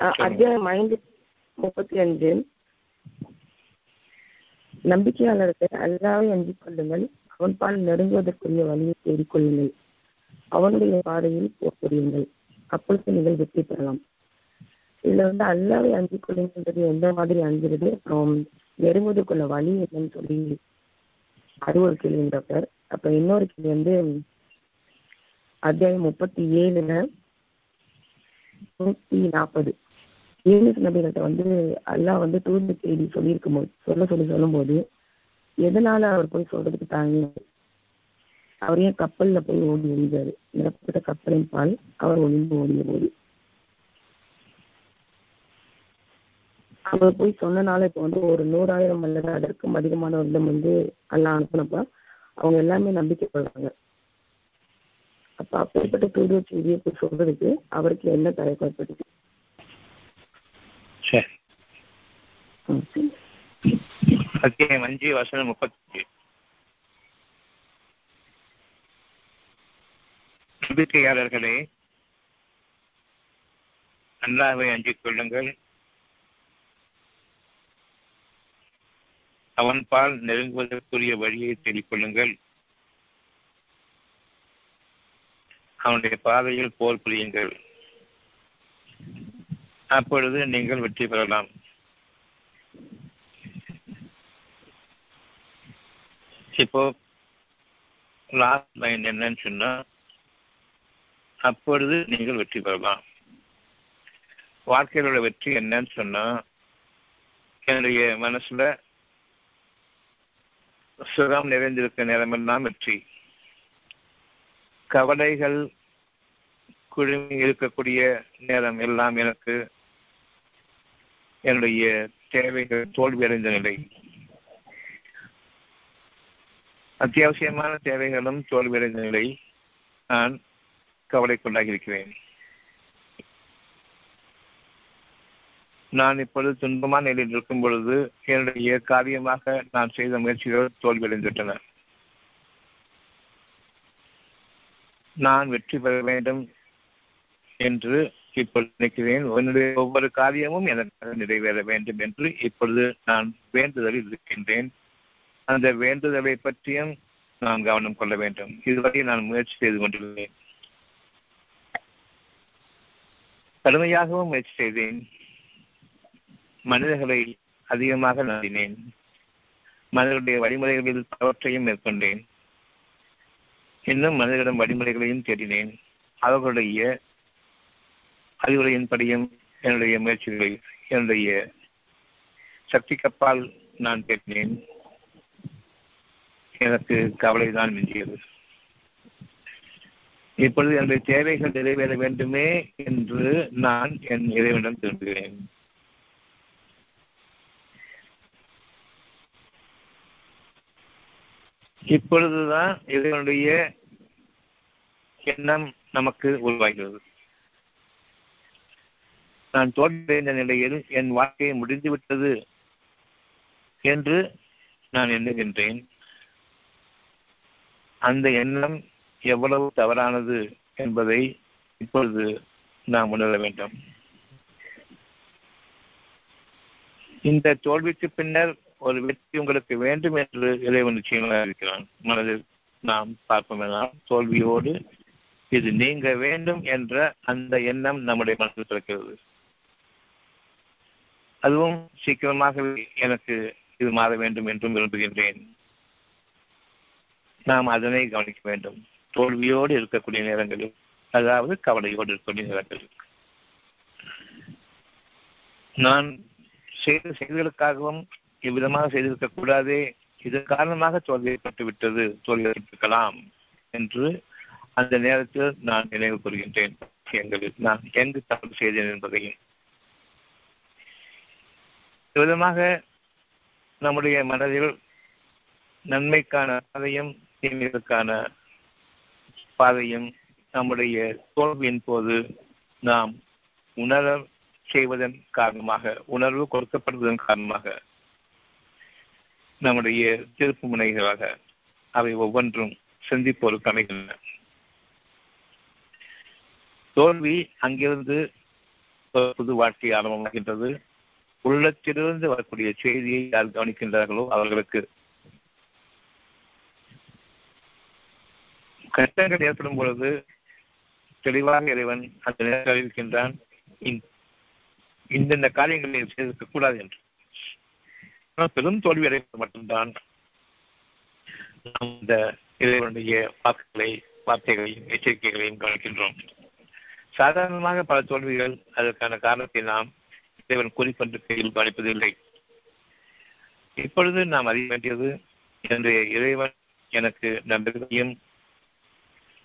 அத்தியாயம் ஐந்து முப்பத்தி அஞ்சு. நம்பிக்கையாளர்கள் அல்லாவை அஞ்சிக் கொள்ளுங்கள். அவன் பால் நெருங்குவதற்குரிய வழியை தேடிக் கொள்ளுங்கள் அவனுடைய பாதையில் புரியுங்கள் அப்பொழுது நீங்கள் வெற்றி பெறலாம். இதுல வந்து அல்லாவை அஞ்சிக் கொள்ளுங்கன்றது எந்த மாதிரி அஞ்சுறது? அப்புறம் நெருங்குவதற்குள்ள வழி என்னன்னு சொல்லி அது ஒரு கேள்வி டாக்டர். அப்ப இன்னொரு கேள்வி வந்து அத்தியாயம் முப்பத்தி ஏழுல நூத்தி நாற்பது யூனிஸ் நபிகள்கிட்ட வந்து அல்லாஹ் வந்து தூர்ந்து செய்தி சொல்லியிருக்கும் போது சொல்ல சொல்லி சொல்லும்போது எதனால அவர் போய் சொல்றதுக்கு தாங்க அவர் ஏன் கப்பல்ல போய் ஓடி ஒழிஞ்சாரு நிரப்பப்பட்ட கப்பலின் பால் அவர் ஒளிந்து ஓடிய போது. அவர் போய் சொன்னனால இப்ப வந்து ஒரு நூறாயிரம் அல்லது அதற்கும் அதிகமானவர்களிடம் வந்து அல்லாஹ் அனுப்பினப்ப அவங்க எல்லாமே நம்பிக்கை கொள்றாங்க. அப்ப அப்படிப்பட்ட தூதுவர் செய்தியை போய் சொல்றதுக்கு அவருக்கு என்ன தயக்கம் ஏற்பட்டுச்சு? சரி. அத்தியாயம் அஞ்சு வசனம் முப்பத்தி நம்பிக்கையாளர்களே அல்லாவை அஞ்சிக் கொள்ளுங்கள். அவன் பால் நெருங்குவதற்குரிய வழியை தேடிக் கொள்ளுங்கள். அவனுடைய பாதையில் போர் புரியுங்கள். அப்பொழுது நீங்கள் வெற்றி பெறலாம். இப்போ லாஸ்ட் லைன் என்னன்னு சொன்னா அப்பொழுது நீங்கள் வெற்றி பெறலாம். வாழ்க்கையிலோட வெற்றி என்னன்னு சொன்னா என்னுடைய மனசுல சுகம் நிறைந்திருக்க நேரமெல்லாம் வெற்றி. கவலைகள் குழுமி இருக்கக்கூடிய நேரம் எல்லாம் எனக்கு என்னுடைய தேவைகள் தோல்வியடைந்த நிலை. அத்தியாவசியமான தேவைகளும் தோல்வியடைந்த நிலை. நான் கவலைக்குள்ளாகி இருக்கிறேன் நான் இப்பொழுது துன்பமான நிலையில் இருக்கும் பொழுது என்னுடைய காரியமாக நான் செய்த முயற்சிகள் தோல்வியடைந்துவிட்டன. நான் வெற்றி பெற வேண்டும் என்று இப்பொழுது நினைக்கிறேன் உன்னுடைய ஒவ்வொரு காரியமும் எனக்காக நிறைவேற வேண்டும் என்று இப்பொழுது நான் வேண்டுதலில் இருக்கின்றேன். அந்த வேண்டுதலை பற்றியும் நான் கவனம் கொள்ள வேண்டும். இதுவரை நான் முயற்சி செய்து கொண்டிருந்தேன் கடுமையாகவும் முயற்சி செய்தேன். மனிதர்களை அதிகமாக நம்பினேன். மனிதர்களுடைய வழிமுறைகளில் பலவற்றையும் மேற்கொண்டேன். இன்னும் மனிதர்களிடம் வழிமுறைகளையும் தேடினேன். அவர்களுடைய அறிவுரையின்படியும் என்னுடைய முயற்சிகளை என்னுடைய சக்தி கப்பால் நான் கேட்டேன். எனக்கு கவலைதான் மிஞ்சியது. இப்பொழுது என்னுடைய தேவைகள் நிறைவேற வேண்டுமே என்று நான் என் இறைவனிடம் திரும்புகிறேன் இப்பொழுதுதான் இதனுடைய எண்ணம் நமக்கு உருவாகிறது. நான் தோல்வியடைந்த நிலையில் என் வாழ்க்கை முடிந்துவிட்டது என்று நான் எண்ணுகின்றேன். அந்த எண்ணம் எவ்வளவு தவறானது என்பதை இப்பொழுது நாம் உணர வேண்டும். இந்த தோல்விக்கு பின்னர் ஒரு வெற்றி உங்களுக்கு வேண்டும் என்று இறைவன் நிச்சயமாக இருக்கிறான். மனதில் நாம் பார்ப்போம் தோல்வியோடு இது நீங்க வேண்டும் என்ற அந்த எண்ணம் நம்முடைய மனதில் கிடைக்கிறது அதுவும் சீக்கிரமாகவே எனக்கு இது மாற வேண்டும் என்றும் விரும்புகின்றேன். நாம் அதனை கவனிக்க வேண்டும். தோல்வியோடு இருக்கக்கூடிய நேரங்களில் அதாவது கவலையோடு இருக்கக்கூடிய நேரங்களில். நான் செய்த செயல்களுக்காகவும் இவ்விதமாக செய்திருக்க கூடாதே இதன் காரணமாக தோல்வியப்பட்டு விட்டது தோல்வியப்பட்டிருக்கலாம் என்று அந்த நேரத்தில் நான் நினைவு கூறுகின்றேன். எங்களில் நான் எங்கு தவறு செய்தேன் என்பதையும் விதமாக நம்முடைய மனதில் நன்மைக்கான பாதையும் தீமைகளுக்கான பாதையும் நம்முடைய தோல்வியின் போது நாம் உணர செய்வதன் காரணமாக உணர்வு கொடுக்கப்படுவதன் காரணமாக நம்முடைய திருப்பு முனைகளாக அவை ஒவ்வொன்றும் சிந்திப்போருக்கு அமைகின்றன. தோல்வி அங்கிருந்து ஒரு புது வாழ்க்கை ஆரம்பமாகின்றது. உள்ளத்திலிருந்து வரக்கூடிய செய்தியை யார் கவனிக்கின்றார்களோ அவர்களுக்கு. கஷ்டங்கள் ஏற்படும் பொழுது தெளிவாக இறைவன் அந்த நேரத்தில் அறிவிக்கின்றான் இந்தந்த காரியங்களை செய்திருக்க கூடாது என்று. ஆனால் பெரும் தோல்வி அடைவது மட்டும்தான் இந்த இறைவனுடைய வாக்குகளை வார்த்தைகளையும் எச்சரிக்கைகளையும் கவனிக்கின்றோம். சாதாரணமாக பல தோல்விகள் அதற்கான காரணத்தை நாம் இறைவன் கையில் கவனிப்பதில்லை இப்பொழுது நாம் அறிய வேண்டியது என்னுடைய இறைவன் எனக்கு நம்பிக்கையும்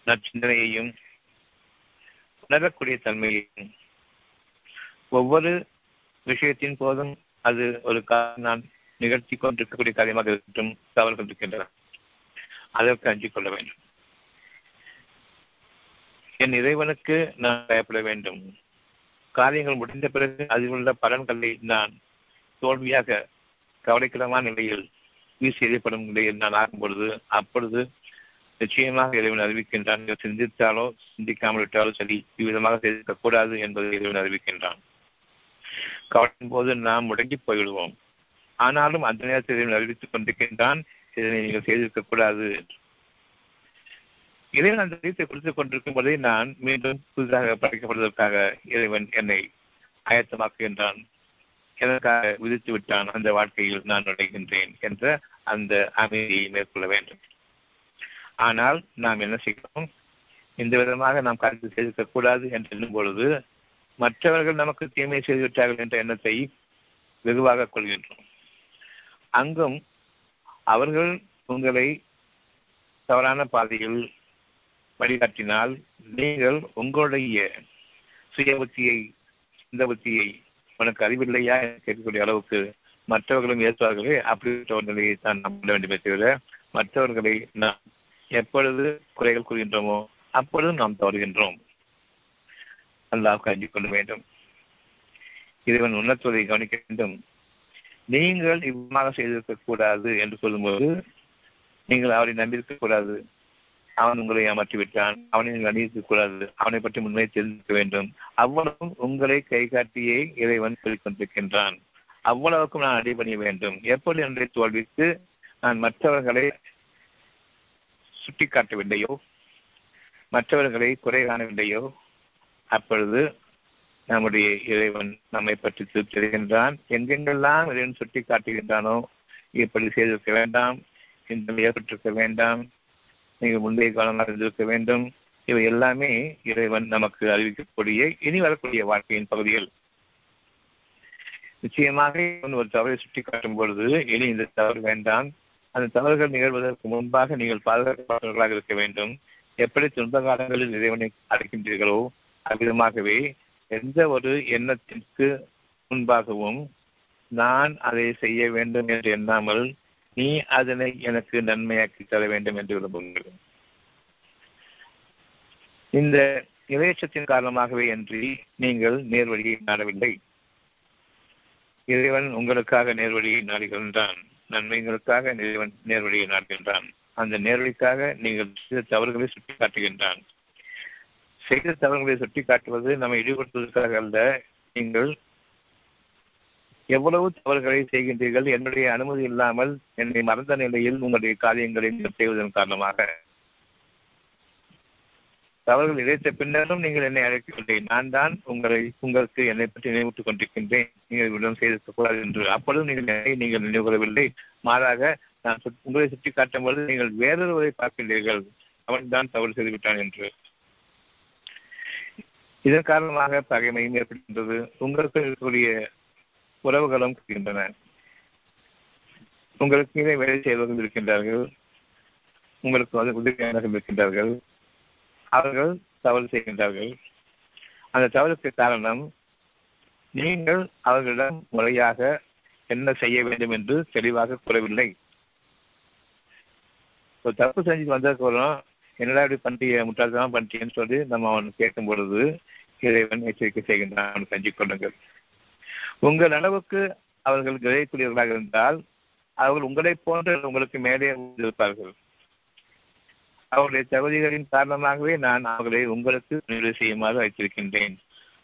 நற்சிந்தனையையும் உணரக்கூடிய தன்மையையும் ஒவ்வொரு விஷயத்தின் போதும் அது ஒரு நான் நிகழ்த்தி கொண்டிருக்கக்கூடிய காரியமாக இருக்கட்டும் தவறுகள் கொண்டிருக்கின்றன. அதற்கு அஞ்சிக் கொள்ள வேண்டும். என் இறைவனுக்கு நான் பயப்பட வேண்டும். காரியங்கள் முடிந்த பிறகு அதில் உள்ள பலன்களை நான் தோல்வியாக கவலைக்கிடமான நிலையில் வீசி எறியப்படும் நிலையில் நான் ஆகும் பொழுது அப்பொழுது நிச்சயமாக இறைவன் அறிவிக்கின்றான். சிந்தித்தாலோ சிந்திக்காமல் விட்டாலோ சரி இவ்விதமாக செய்திருக்க கூடாது என்பதை இறைவன் அறிவிக்கின்றான். கவலையின் போது நாம் முடங்கி போய்விடுவோம். ஆனாலும் அந்த நேரத்தில் இறைவன் அறிவித்துக் கொண்டிருக்கின்றான் இதனை நீங்கள் செய்திருக்கக் கூடாது என்று இறைவன் அந்த தீர்த்தை கொடுத்துக் கொண்டிருக்கும் போதே நான் மீண்டும் புதிதாக படைக்கப்படுவதற்காக இறைவன் என்னை ஆயத்தமாக்குகின்றான். எனக்காக விதித்து விட்டான். அந்த வாழ்க்கையில் நான் நுழைகின்றேன் என்ற அந்த அமைதியை மேற்கொள்ள வேண்டும். ஆனால் நாம் என்ன செய்கிறோம்? இந்த விதமாக நாம் கருத்து செய்திருக்க கூடாது என்று எண்ணும் பொழுது மற்றவர்கள் நமக்கு தீமை செய்துவிட்டார்கள் என்ற எண்ணத்தை வெகுவாக கொள்கின்றோம். அங்கும் அவர்கள் உங்களை தவறான பாதையில் வழிகாட்டினால் நீங்கள் உங்களுடைய சுய புத்தியை இந்த புத்தியை உனக்கு அறிவில்லையா கேட்கக்கூடிய அளவுக்கு மற்றவர்களும் ஏற்பார்களே அப்படிப்பட்ட ஒரு நிலையை தான் நாம் பண்ண வேண்டுமே தவிர மற்றவர்களை நாம் எப்பொழுது குறைகள் கூறுகின்றோமோ அப்பொழுதும் நாம் தவறுகின்றோம். அல்லாஹ் அஞ்சிக் கொள்ள வேண்டும். இறைவன் உணர்த்துவதை கவனிக்க வேண்டும். நீங்கள் இவ்வாறு செய்திருக்க கூடாது என்று சொல்லும்போது நீங்கள் அவரை நம்பியிருக்க கூடாது அவன் உங்களை ஏமாற்றி விட்டான் அவனை நீங்கள் அணியிருக்க கூடாது அவனை பற்றி முன்னே தெரிந்திருக்க வேண்டும். அவ்வளவும் உங்களை கை காட்டியே இறைவன் சொல்லிக்கொண்டிருக்கின்றான். அவ்வளவுக்கும் நான் அடிபணிய வேண்டும். எப்படி என்னுடைய தோல்விக்கு நான் மற்றவர்களை சுட்டிக்காட்டவில்லையோ மற்றவர்களை குறை காணவில்லையோ அப்பொழுது நம்முடைய இறைவன் நம்மை பற்றி திருத்தருகின்றான் எங்கெங்கெல்லாம் இறைவன் சுட்டி காட்டுகின்றானோ இப்படி செய்திருக்க வேண்டாம். இந்த ஏற்பட்டிருக்க வேண்டாம். நீங்கள் முந்தைய காலமாக இருந்திருக்க வேண்டும். இவை எல்லாமே இறைவன் நமக்கு அறிவிக்கக்கூடிய இனி வரக்கூடிய வாழ்க்கையின் பகுதிகள். நிச்சயமாக ஒரு தவறை சுட்டி காட்டும் பொழுது இனி இந்த தவறு வேண்டாம். அந்த தவறுகள் நிகழ்வதற்கு முன்பாக நீங்கள் பாதுகாப்பாளர்களாக இருக்க வேண்டும். எப்படி துன்ப காலங்களில் இறைவனை அடைக்கின்றீர்களோ அவ்விதமாகவே எந்த ஒரு எண்ணத்திற்கு முன்பாகவும் நான் அதை செய்ய வேண்டும் என்று எண்ணாமல் நீ அதனை எனக்கு நன்மையாக்கி தர வேண்டும் என்று விரும்புங்கள். இந்த இளையச்சத்தின் காரணமாகவே அன்றி நீங்கள் நேர்வழியை நாடவில்லை. இறைவன் உங்களுக்காக நேர்வழியை நாடுகின்றான். நன்மைகளுக்காக இறைவன் நேர்வழியை நாடுகின்றான். அந்த நேர்வழிக்காக நீங்கள் செய்த தவறுகளை சுட்டி காட்டுகின்றான் செய்த தவறுகளை சுட்டி காட்டுவது நம்மை இடிபடுத்துவதற்காக அல்ல நீங்கள் எவ்வளவு தவறுகளை செய்கின்றீர்கள்? என்னுடைய அனுமதி இல்லாமல் என்னை மறந்த நிலையில் உங்களுடைய காரியங்களை செய்வதன் காரணமாக. தவறுகள் இழைத்த பின்னரும் நீங்கள் என்னை அழைக்கவில்லை நான் தான் உங்களை உங்களுக்கு என்னை பற்றி நினைவுட்டுக் கொண்டிருக்கின்றேன். நீங்கள் இவ்விடம் செய்திருக்கக்கூடாது என்று. அப்பொழுது நீங்கள் என்னை நீங்கள் நினைவுகூறவில்லை. மாறாக நான் உங்களை சுற்றி காட்டும் பொழுது நீங்கள் வேறொருவரை பார்க்கின்றீர்கள். அவன் தான் தவறு செய்துவிட்டான் என்று. இதன் காரணமாக பகைமையும் ஏற்படுகின்றது. உங்களுக்கு இருக்கக்கூடிய உறவுகளும் இருக்கின்றன. உங்களுக்கு கீழே வேலை செய்வர்கள் இருக்கின்றார்கள். உங்களுக்கு வந்து உதவியாளர்கள் இருக்கின்றார்கள். அவர்கள் தவறு செய்கின்றார்கள். அந்த தவறுக்கு காரணம் நீங்கள் அவர்களிடம் முறையாக என்ன செய்ய வேண்டும் என்று தெளிவாக கூறவில்லை. ஒரு தப்பு செஞ்சு வந்ததுக்கப்புறம் என்னடா இப்படி பண்ணிய முட்டாள்தான் பண்டிகைன்னு சொல்லி நம்ம அவன் கேட்கும் பொழுது இறைவன் எச்சரிக்கை செய்கின்றான். அவன் செஞ்சு கொள்ளுங்கள். உங்கள் அளவுக்கு அவர்கள் கிரகிக்கூடியவர்களாக இருந்தால் அவர்கள் உங்களைப் போன்ற உங்களுக்கு மேலே இருப்பார்கள். அவருடைய தகுதிகளின் காரணமாகவே நான் அவர்களை உங்களுக்கு நிறைவு செய்யுமாறு வைத்திருக்கின்றேன்.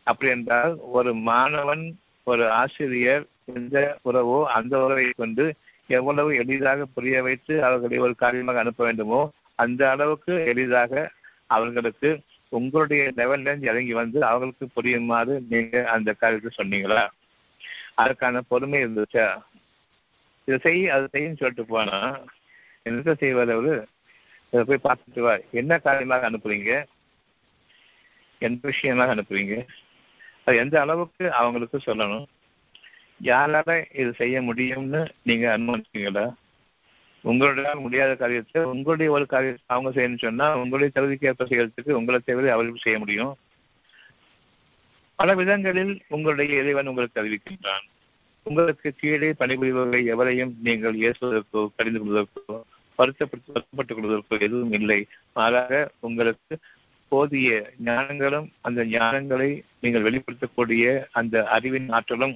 அப்படி என்றால் ஒரு மாணவன் ஒரு ஆசிரியர் எந்த உறவோ அந்த உறவை கொண்டு எவ்வளவு எளிதாக புரிய வைத்து அவர்களை ஒரு காரியமாக அனுப்ப வேண்டுமோ அந்த அளவுக்கு எளிதாக அவர்களுக்கு உங்களுடைய லெவல்ல இறங்கி வந்து அவர்களுக்கு புரியுமாறு நீங்க அந்த காரியத்தை சொன்னீங்களா? அதுக்கான பொறுமை இருந்துச்சா? இதை செய் அது செய்யும் சொல்லிட்டு போனா என்ன செய்வார் அவரு? இதை போய் பார்த்துட்டு வா. என்ன காரியமாக அனுப்புறீங்க? எந்த விஷயமாக அனுப்புறீங்க? அது எந்த அளவுக்கு அவங்களுக்கு சொல்லணும்? யாரால இது செய்ய முடியும்னு நீங்க அனுமதிச்சீங்களா உங்களுடைய முடியாத காரியத்தை உங்களுடைய ஒரு காரியத்தை அவங்க செய்யணும்னு சொன்னா உங்களுடைய தகுதிக்கு ஏற்ப செய்யறதுக்கு உங்களை தவிர அவர்களுக்கு செய்ய முடியும். பல விதங்களில் உங்களுடைய இறைவன் உங்களுக்கு அறிவிக்கின்றான். உங்களுக்கு கீழே பணிபுரிபவர்களை எவரையும் நீங்கள் ஏசுவதற்கோ கடிந்து கொள்வதற்கோ வருத்தப்பட்டு வருத்தப்பட்டுக் கொள்வதற்கோ எதுவும் இல்லை. மாறாக உங்களுக்கு போதிய ஞானங்களும் அந்த ஞானங்களை நீங்கள் வெளிப்படுத்தக்கூடிய அந்த அறிவின் ஆற்றலும்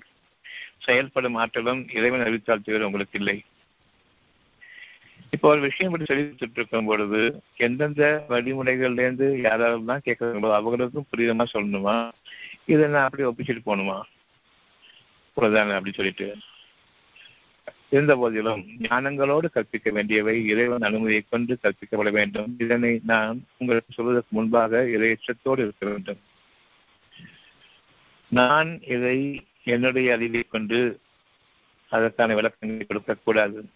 செயல்படும் ஆற்றலும் இறைவன் அறிவித்தால் தவிர உங்களுக்கு இல்லை. இப்போ ஒரு விஷயம் பற்றி சொல்லி இருக்கும் பொழுது எந்தெந்த வழிமுறைகள்ல இருந்து தான் கேட்கறாங்களோ அவங்களுக்கும் புரியுதமா சொல்லணுமா? இதை நான் அப்படி ஒப்பிச்சுட்டு போகணுமா? பிரதான அப்படி சொல்லிட்டு. இருந்த போதிலும் ஞானங்களோடு கற்பிக்க வேண்டியவை இறைவன் அனுமதியை கொண்டு கற்பிக்கப்பட வேண்டும். இதனை நான் உங்களுக்கு சொல்வதற்கு முன்பாக இறையற்றத்தோடு இருக்க வேண்டும். நான் இதை என்னுடைய அறிவை கொண்டு அதற்கான விளக்கங்களை கொடுக்கக்கூடாது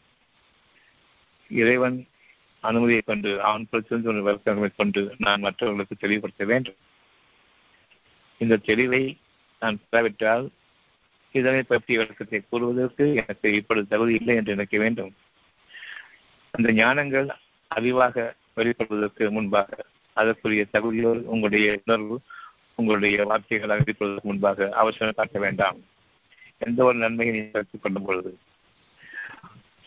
இறைவன் அனுமதியை கொண்டு அவன் பிரச்சனை ஒரு விளக்கங்களை கொண்டு நான் மற்றவர்களுக்கு தெளிவுபடுத்த வேண்டும். இந்த தெளிவை நான் பெறாவிட்டால் இதனை பற்றிய விளக்கத்தை கூறுவதற்கு எனக்கு இப்பொழுது தகுதி இல்லை என்று நினைக்க வேண்டும். அந்த ஞானங்கள் அறிவாக வெளிப்படுவதற்கு முன்பாக அதற்குரிய தகுதியோடு உங்களுடைய உணர்வு உங்களுடைய வார்த்தைகளாக வெளிப்படுவதற்கு முன்பாக அவசியம் காட்ட வேண்டாம். எந்த ஒரு நன்மையை நீங்கள் கற்றுக் கொள்ளும் பொழுது.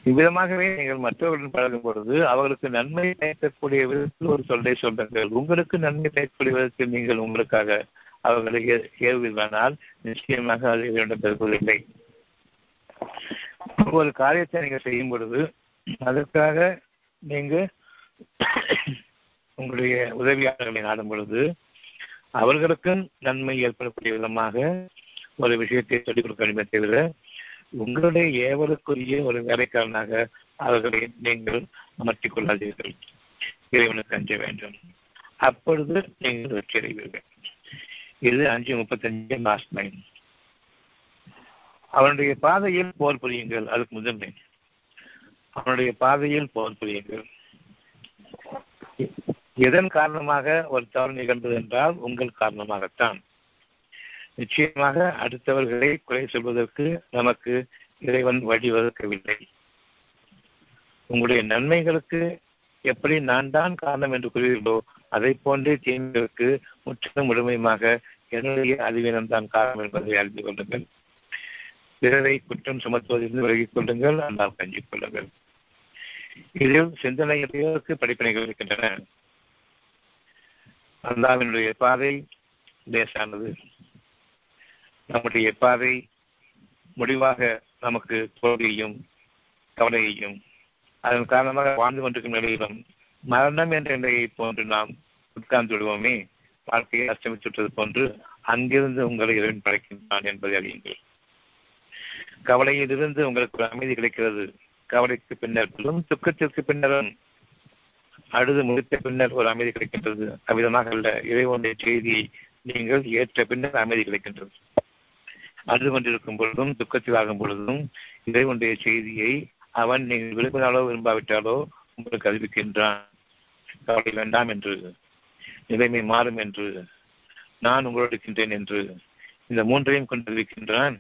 இவ்விதமாகவே நீங்கள் மற்றவர்களுடன் பழகும் பொழுது அவர்களுக்கு நன்மை பயக்கக்கூடிய விதத்தில் ஒரு சொல்லை சொல்லுங்கள். உங்களுக்கு நன்மை பயக்கக்கூடிய விதத்தில் நீங்கள் உங்களுக்காக அவர்களை ஏவுவீர்களானால் நிச்சயமாக அது இவரிடம் பெறுவதில்லை ஒரு காரியத்தை நீங்கள் செய்யும் பொழுது அதற்காக நீங்கள் உங்களுடைய உதவியாளர்களை நாடும் பொழுது அவர்களுக்கும் நன்மை ஏற்படக்கூடிய விதமாக ஒரு விஷயத்தை சொல்லிக் கொடுக்க வேண்டுமே தவிர உங்களுடைய ஏவலுக்குரிய ஒரு வேலைக்காரனாக அவர்களை நீங்கள் அமர்த்திக் கொள்ளாதீர்கள். இறைவனுக்கு அஞ்ச வேண்டும். அப்பொழுது நீங்கள் வெற்றி அடைவீர்கள் இது அஞ்சு முப்பத்தஞ்சு லாஸ்ட் லைன் அவனுடைய பாதையில் போர் புரியுங்கள் அதுக்கு முதன்மை. அவனுடைய பாதையில் போர் புரியுங்கள். எதன் காரணமாக ஒரு தவறு நிகழ்ந்தது என்றால் உங்கள் காரணமாகத்தான். நிச்சயமாக அடுத்தவர்களை குறை சொல்வதற்கு நமக்கு இறைவன் வழிவகுக்கவில்லை உங்களுடைய நன்மைகளுக்கு எப்படி நான் தான் காரணம் என்று கூறுகிறீர்களோ அதை போன்றே தீமைகளுக்கு முற்றிலும் முழுமையுமாக என்னுடைய அறிவீனம் தான் காரணம் என்பதை அறிந்து கொள்ளுங்கள். பிறரை குற்றம் சுமத்துவதிலிருந்து விலகிக் கொள்ளுங்கள் அல்லால் கஞ்சிக் கொள்ளுங்கள். இதில் சிந்தனைகளுக்கு படிப்பினைகள் இருக்கின்றன? அல்லாவினுடைய பாதை லேசானது. நம்முடைய பாதை முடிவாக நமக்கு தோல்வியையும் கவலையையும் அதன் காரணமாக வாழ்ந்து கொண்டிருக்கும் நிலையிலும் மரணம் என்ற நிலையை போன்று நாம் உட்கார்ந்து விடுவோமே. வாழ்க்கையை அஸ்தமிச்சுட்டது போன்று அங்கிருந்து உங்களை இறைவன் படைக்கின்றான் என்பதை அறியுங்கள். கவலையிலிருந்து உங்களுக்கு ஒரு அமைதி கிடைக்கிறது. கவலைக்கு பின்னர் பெரும் துக்கத்திற்கு பின்னரும் அழுது முடித்த பின்னர் ஒரு அமைதி கிடைக்கின்றது. அவ்விதமாக அல்ல இறைவனுடைய செய்தியை நீங்கள் ஏற்ற பின்னர் அமைதி கிடைக்கின்றது. அழுது கொண்டிருக்கும் பொழுதும் துக்கத்தில் ஆகும் பொழுதும் இறைவனுடைய செய்தியை அவன் நீங்கள் விரும்பினாலோ விரும்பாவிட்டாலோ உங்களுக்கு அறிவிக்கின்றான். கவலை வேண்டாம் என்று நிலைமை மாறும் என்று நான் உங்களோடு இருக்கின்றேன் என்று இந்த மூன்றையும் கொண்டிருக்கின்றான்.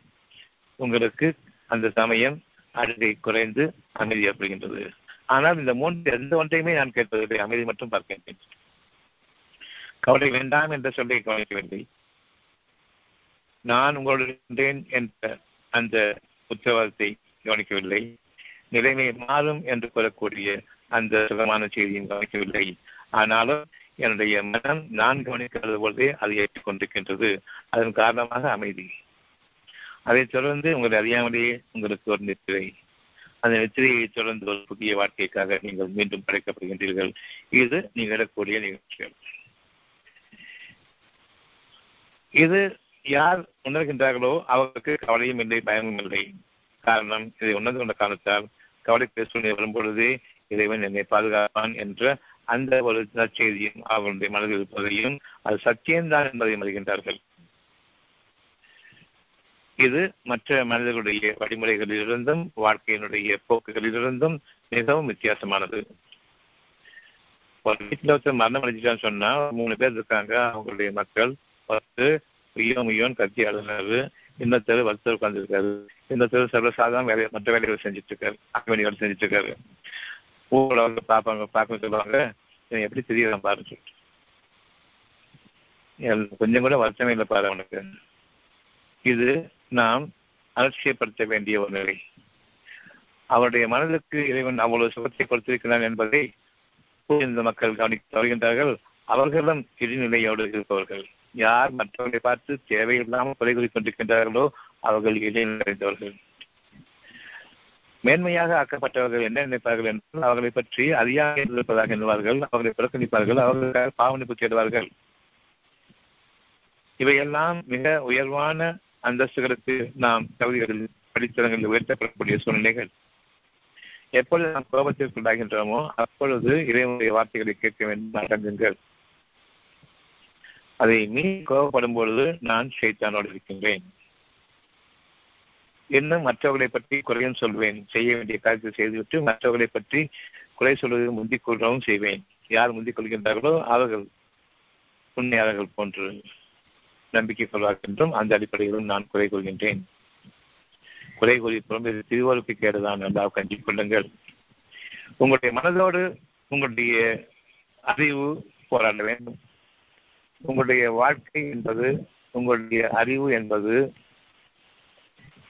உங்களுக்கு அந்த சமயம் அழுகை குறைந்து அமைதி ஏற்படுகின்றது ஆனால் இந்த மூன்று எந்த ஒன்றையுமே நான் கேட்பதில்லை. அமைதி மட்டும் பார்க்கின்றேன். கவலை வேண்டாம் என்ற சொல்லை கவனிக்கவில்லை. நான் உங்களோடு இருக்கின்றேன் என்ற அந்த உத்தரவாதத்தை கவனிக்கவில்லை. நிலைமை மாறும் என்று கூறக்கூடிய அந்த சுகமான செய்தியும் கவனிக்கவில்லை. ஆனாலும் என்னுடைய மனம் நான் கவனிக்கிறது போலவே அதை ஏற்றுக்கொண்டிருக்கின்றது. அதன் காரணமாக அமைதி. அதைத் தொடர்ந்து உங்களை அறியாமலேயே உங்களுக்கு ஒரு நித்திரை அந்த நித்திரையை தொடர்ந்து ஒரு புதிய வாழ்க்கைக்காக நீங்கள் மீண்டும் படைக்கப்படுகின்றீர்கள். இது நீங்கள் இடக்கூடிய நிகழ்ச்சிகள். இது யார் உணர்கின்றார்களோ அவர்களுக்கு கவலையும் இல்லை பயமும் இல்லை. காரணம் இதை உணர்ந்து கொண்ட காரணத்தால் கவலை பேசுவதை வரும்பொழுது இறைவன் என்னை பாதுகாப்பான் என்ற அந்த ஒரு நற்செய்தியும் அவர்களுடைய மனதில் இருப்பதையும் அது சத்தியம்தான் என்பதையும் அறிகின்றார்கள் இது மற்ற மனிதர்களுடைய வழிமுறைகளிலிருந்தும் வாழ்க்கையினுடைய போக்குகளிலிருந்தும் மிகவும் வித்தியாசமானது. ஒரு வீட்டில் ஒருத்தர் மரணம் அடைஞ்சிட்டான்னு சொன்னா மூணு பேர் இருக்காங்க. அவங்களுடைய மக்கள் பத்து உயோ முயோன் கத்தி அழுகிறாரு இன்னொருத்தர் வருத்தர் உட்கார்ந்துருக்காரு. இன்னொருத்தர் சர்வசாதாரண வேலை மற்ற வேலைகளை செஞ்சுட்டு இருக்காரு அக்கமணி வேலை செஞ்சுட்டு இருக்காரு ஊரில் பார்ப்பாங்க பார்க்க சொல்லுவாங்க. இவன் எப்படி தெரியலாம் பாருன்னு சொல்லிட்டு. கொஞ்சம் கூட வருத்தமே இல்லை பாரு அவனுக்கு. இது நாம் அலட்சியப்படுத்த வேண்டிய ஒரு நிலை. அவருடைய மனதிற்கு இறைவன் அவ்வளவு சுகத்தை கொடுத்திருக்கிறான் என்பதை இந்த மக்கள் கவனித்து வருகின்றார்கள். அவர்களும் இடைநிலையோடு இருப்பவர்கள். யார் மற்றவர்களை பார்த்து தேவையில்லாமல் குறை கொண்டிருக்கின்றார்களோ அவர்கள் இடைநிலைந்தவர்கள் மேன்மையாக ஆக்கப்பட்டவர்கள் என்ன நினைப்பார்கள் என்றால் அவர்களை பற்றி அறியாமல் இருப்பதாக எண்ணுவார்கள் அவர்களை புறக்கணிப்பார்கள் அவர்களுக்காக பாவனிப்பு தேடுவார்கள் இவையெல்லாம் மிக உயர்வான அந்தஸ்துகளுக்கு நாம் கவிதைகளில் படித்தளங்களில் உயர்த்தப்படக்கூடிய சூழ்நிலைகள். எப்பொழுது நாம் கோபத்திற்குள்ளாகின்றோமோ அப்பொழுது இறைவனுடைய வார்த்தைகளை கேட்க வேண்டும் அடங்குங்கள். அதை மீ கோபப்படும் பொழுது நான் செய்தானோடு இருக்கின்றேன். இன்னும் மற்றவர்களை பற்றி குறையும் சொல்வேன்? செய்ய வேண்டிய காரியத்தை செய்துவிட்டு மற்றவர்களை பற்றி குறை சொல்வதை முந்திக் கொள்ளவும் செய்வேன். யார் முந்திக் கொள்கின்றார்களோ அவர்கள் உண்மையாளர்கள் போன்று நம்பிக்கை கொள்வார்கள் என்றும் அந்த அடிப்படையிலும் நான் குறை கொள்கின்றேன் குறை கூறி புறம்பு திருவருப்பு கேடுதான் என்றால் கஞ்சி கொள்ளுங்கள். உங்களுடைய மனதோடு உங்களுடைய அறிவு போராட வேண்டும். உங்களுடைய வாழ்க்கை என்பது உங்களுடைய அறிவு என்பது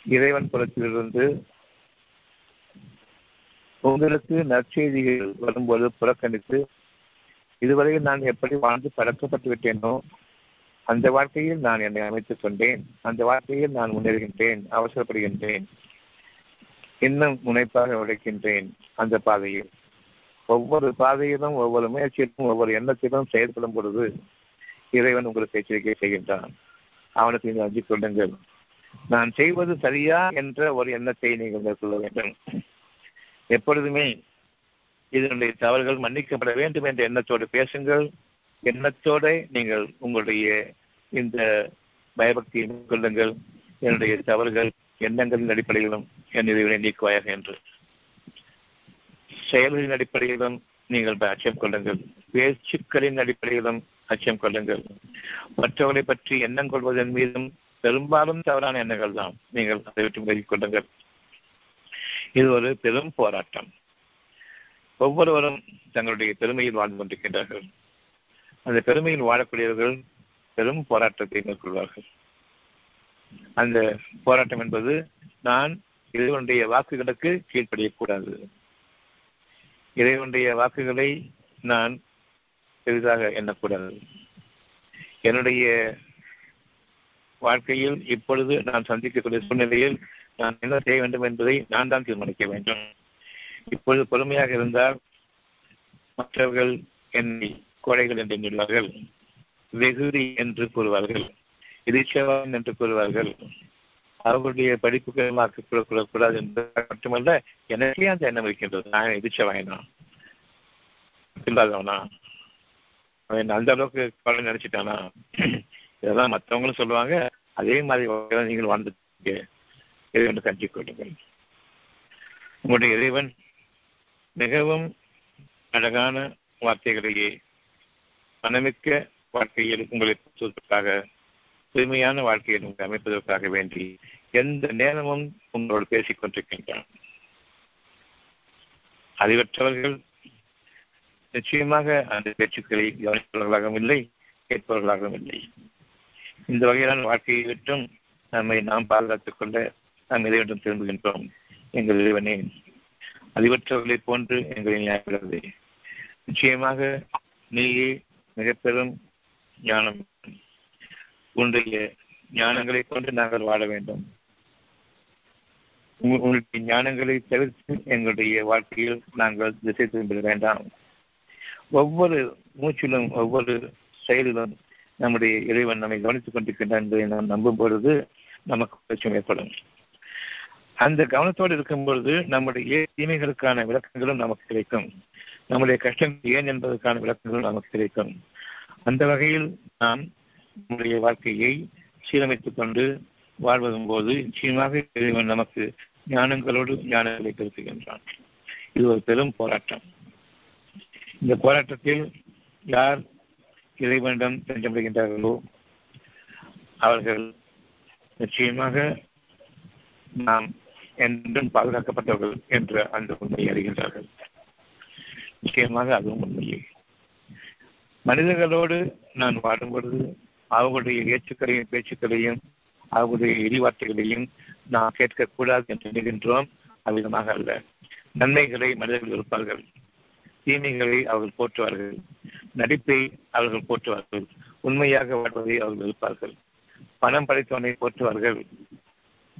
இறைவன் புறத்திலிருந்து உங்களுக்கு நற்செய்திகள் வரும்போது புறக்கணித்து இதுவரையில் நான் எப்படி வாழ்ந்து பழக்கப்பட்டு விட்டேனோ அந்த வாழ்க்கையில் நான் என்னை அமைத்துக் கொண்டேன். அந்த வாழ்க்கையில் நான் முன்னேறுகின்றேன் அவசரப்படுகின்றேன். இன்னும் முனைப்பாக உழைக்கின்றேன். அந்த பாதையில். ஒவ்வொரு பாதையிலும் ஒவ்வொரு முயற்சியிலும் ஒவ்வொரு எண்ணத்திலும் செயல்படும் பொழுது இறைவன் உங்களுக்கு எச்சரிக்கை செய்கின்றான். அவனுக்கு நீங்கள் அஞ்சு கொள்ளுங்கள். நான் செய்வது சரியா என்ற ஒரு எண்ணத்தை நீங்கள் சொல்ல வேண்டும். எப்பொழுதுமே இதனுடைய தவறுகள் மன்னிக்கப்பட வேண்டும் என்ற எண்ணத்தோடு பேசுங்கள். எண்ணத்தோட நீங்கள் உங்களுடைய இந்த பயபக்தியை மேற்கொள்ளுங்கள். என்னுடைய தவறுகள் எண்ணங்களின் அடிப்படையிலும் என் இறைவனை நீக்குவாயாக என்று. செயல்களின் அடிப்படையிலும் நீங்கள் அச்சம் கொள்ளுங்கள். பேச்சுக்களின் அடிப்படையிலும் அச்சம் கொள்ளுங்கள். மற்றவர்களை பற்றி எண்ணம் கொள்வதன் மீதும் பெரும்பாலும் தவறான எண்ணங்கள் தான். நீங்கள் அதை விட்டு விலகிக் கொள்ளுங்கள். இது ஒரு பெரும் போராட்டம். ஒவ்வொருவரும் தங்களுடைய பெருமையில் வாழ்ந்து கொண்டிருக்கின்றார்கள். அந்த பெருமையில் வாழக்கூடியவர்கள் பெரும் போராட்டத்தை மேற்கொள்வார்கள். அந்த போராட்டம் என்பது நான் இறைவனுடைய வாக்குகளுக்கு கீழ்ப்படியக்கூடாது. இறைவனுடைய வாக்குகளை நான் பெரிதாக எண்ணக்கூடாது. என்னுடைய வாழ்க்கையில் இப்பொழுது நான் சந்திக்கக்கூடிய சூழ்நிலையில் நான் என்ன செய்ய வேண்டும் என்பதை நான் தான் தீர்மானிக்க வேண்டும். இப்பொழுது பொறுமையாக இருந்தால் மற்றவர்கள் என்னை கோடைகள் என்று எண்ணுவார்கள் வெகுரி என்று கூறுவார்கள். இதிச்சவான் என்று கூறுவார்கள். அவர்களுடைய படிப்புக்கு மாற்றக்கூடாது என்பது மட்டுமல்ல எனக்கே அந்த எண்ணம் இருக்கின்றது. நான் எதிர்ச்சவாயனா இல்லாதவனா அவன் அந்த அளவுக்கு கொலை நினைச்சிட்டானா? இதெல்லாம் மற்றவங்களும் சொல்லுவாங்க. அதே மாதிரி நீங்கள் வாழ்ந்துட்டீங்க. இறைவன் கஞ்சி கொள்ளுங்கள். உங்களுடைய இறைவன் மிகவும் அழகான வார்த்தைகளையே மனமிக்க வாழ்க்கையில் உங்களை பொறுத்ததற்காக தூய்மையான வாழ்க்கையை உங்களை அமைப்பதற்காக வேண்டி எந்த நேரமும் உங்களோடு பேசிக் கொண்டிருக்கின்றான். அறிவற்றவர்கள் நிச்சயமாக அந்த பேச்சுக்களை கவனிப்பவர்களாகவும் இல்லை கேட்பவர்களாகவும் இல்லை. இந்த வகையிலான வாழ்க்கையை விட்டும் நம்மை நாம் பாதுகாத்துக் கொள்ள நாம் இறைவனிடம் திரும்புகின்றோம் எங்கள் இறைவனே அறிவற்றவர்களை போன்று எங்களை நியாயப்படுகிறது நிச்சயமாக நீயே மிக பெரும் ஞானம். உன்னுடைய ஞானங்களை கொண்டு நாங்கள் வாழ வேண்டும். உங்களுடைய ஞானங்களை தவிர்த்து எங்களுடைய வாழ்க்கையில் நாங்கள் திசை திரும்ப வேண்டாம். ஒவ்வொரு மூச்சிலும் ஒவ்வொரு செயலிலும் நம்முடைய இறைவன் நம்மை கவனித்துக் கொண்டிருக்கின்றான் என்பதை நாம் நம்பும் பொழுது நமக்கு பிரச்சனை ஏற்படும். அந்த கவனத்தோடு இருக்கும் பொழுது நம்முடைய தீமைகளுக்கான விளக்கங்களும் நமக்கு கிடைக்கும். நம்முடைய கஷ்டம் ஏன் என்பதற்கான விளக்கங்களும் நமக்கு கிடைக்கும். அந்த வகையில் நாம் நம்முடைய வாழ்க்கையை சீரமைத்துக் கொண்டு வாழ்வதும் போது நிச்சயமாக இறைவன் நமக்கு ஞானங்களோடு ஞானங்களை பெருத்துகின்றான் இது ஒரு பெரும் போராட்டம். இந்த போராட்டத்தில் யார் இறைவனிடம் சென்றடைகின்றார்களோ? அவர்கள் நிச்சயமாக நாம் என்றும் பாதுகாக்கப்பட்டவர்கள் என்ற அந்த உண்மையை அறிகின்றார்கள். நிச்சயமாக அதுவும் உண்மையே. மனிதர்களோடு நான் வாடும் பொழுது அவர்களுடைய ஏச்சுக்களையும் பேச்சுக்களையும் அவர்களுடைய எரிவார்த்தைகளையும் நாம் கேட்கக்கூடாது என்று நினைக்கின்றோம். அவ்விதமாக அல்ல. நன்மைகளை மனிதர்கள் இருப்பார்கள் தீமைகளை அவர்கள் போற்றுவார்கள். நடிப்பை அவர்கள் போற்றுவார்கள். உண்மையாக வாழ்வதை அவர்கள் இருப்பார்கள் பணம் படைத்தவனை போற்றுவார்கள்.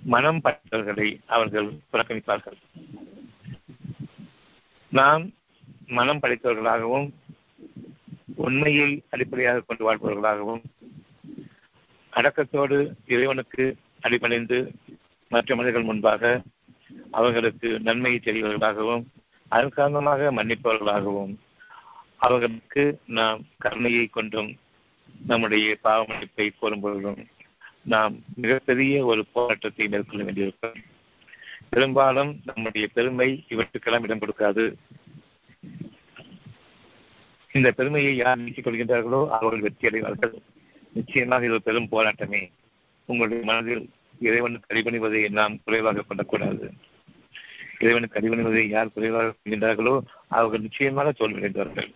மனம் படைத்தவர்களை அவர்கள் புறக்கணிப்பார்கள். நாம் மனம் படைத்தவர்களாகவும் உண்மையை அடிப்படையாக கொண்டு வாழ்பவர்களாகவும் அடக்கத்தோடு இறைவனுக்கு அடிபணிந்து மற்ற மனிதர்கள் முன்பாக அவர்களுக்கு நன்மையை தெரிவர்களாகவும் அதன் காரணமாக மன்னிப்பவர்களாகவும் அவர்களுக்கு நாம் கருணையை கொண்டும் நம்முடைய பாவமளிப்பை கோரும் பொழுதும் நாம் மிகப்பெரிய ஒரு போராட்டத்தை மேற்கொள்ள வேண்டியிருக்கும். பெரும்பாலும் நம்முடைய பெருமை இவற்றுக்கெல்லாம் இடம் கொடுக்காது. இந்த பெருமையை யார் நீக்கிக் கொள்கின்றார்களோ அவர்கள் வெற்றி அடைவார்கள். நிச்சயமாக இது ஒரு பெரும் போராட்டமே. உங்களுடைய மனதில் இறைவனுக்கு அடிபணிவதை நாம் குறைவாக கொள்ளக்கூடாது. இறைவனுக்கு அடிபணிவதை யார் குறைவாக கொள்கின்றார்களோ அவர்கள் நிச்சயமாக தோல்வியடைந்தார்கள்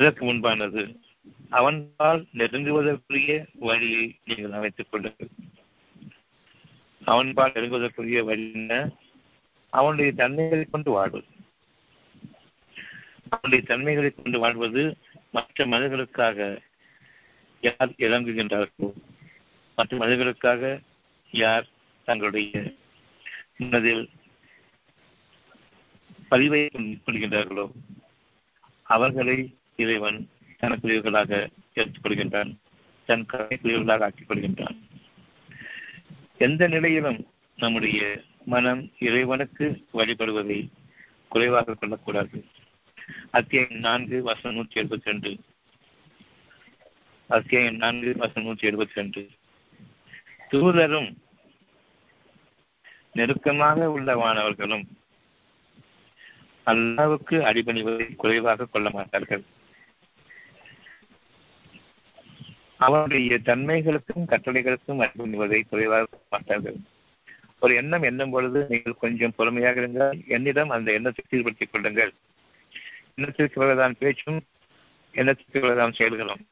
இதற்கு முன்பானது. அவன்பால் நெருங்குவதற்குரிய வழியை நீங்கள் அமைத்துக் கொள்ளுங்கள். அவன்பால் நெருங்குவதற்குரிய வழி என்ன? அவனுடைய தன்மைகளை கொண்டு வாழ்வது அவனுடைய தன்மைகளை கொண்டு வாழ்வது மற்ற மனிதர்களுக்காக யார் இறங்குகின்றார்களோ மற்ற மனிதர்களுக்காக யார் தங்களுடைய மனதில் பதிவை கொள்கின்றார்களோ அவர்களை இறைவன் தனக்குரியவர்களாக எடுத்துக் கொள்கின்றான் தன் கலைக்குரியவர்களாக ஆக்கிக் கொள்கின்றான் எந்த நிலையிலும் நம்முடைய மனம் இறைவனுக்கு வழிபடுவதை குறைவாக கொள்ளக்கூடாது. அத்தியாயம் நான்கு வசனம் நூற்றி எழுபத்தி ரெண்டு. அத்தியாயம் நான்கு வசனம் நூற்றி எழுபத்தி ரெண்டு. தூதரும் நெருக்கமாக உள்ள வானவர்களும் அல்லாவுக்கு அடிபணிவதை குறைவாக கொள்ள மாட்டார்கள். அவனுடைய தன்மைகளுக்கும் கட்டளைகளுக்கும் அடிபணிவதை குறைவாக மாட்டார்கள் ஒரு எண்ணம் எண்ணும் பொழுது நீங்கள் கொஞ்சம் பொறுமையாக இருந்தால் என்னிடம் அந்த எண்ணத்தை சீர்படுத்திக் கொள்ளுங்கள். எண்ணத்திற்கு பிறகுதான் பேச்சும் எண்ணத்திற்கு பிறகுதான் செயல்களும்.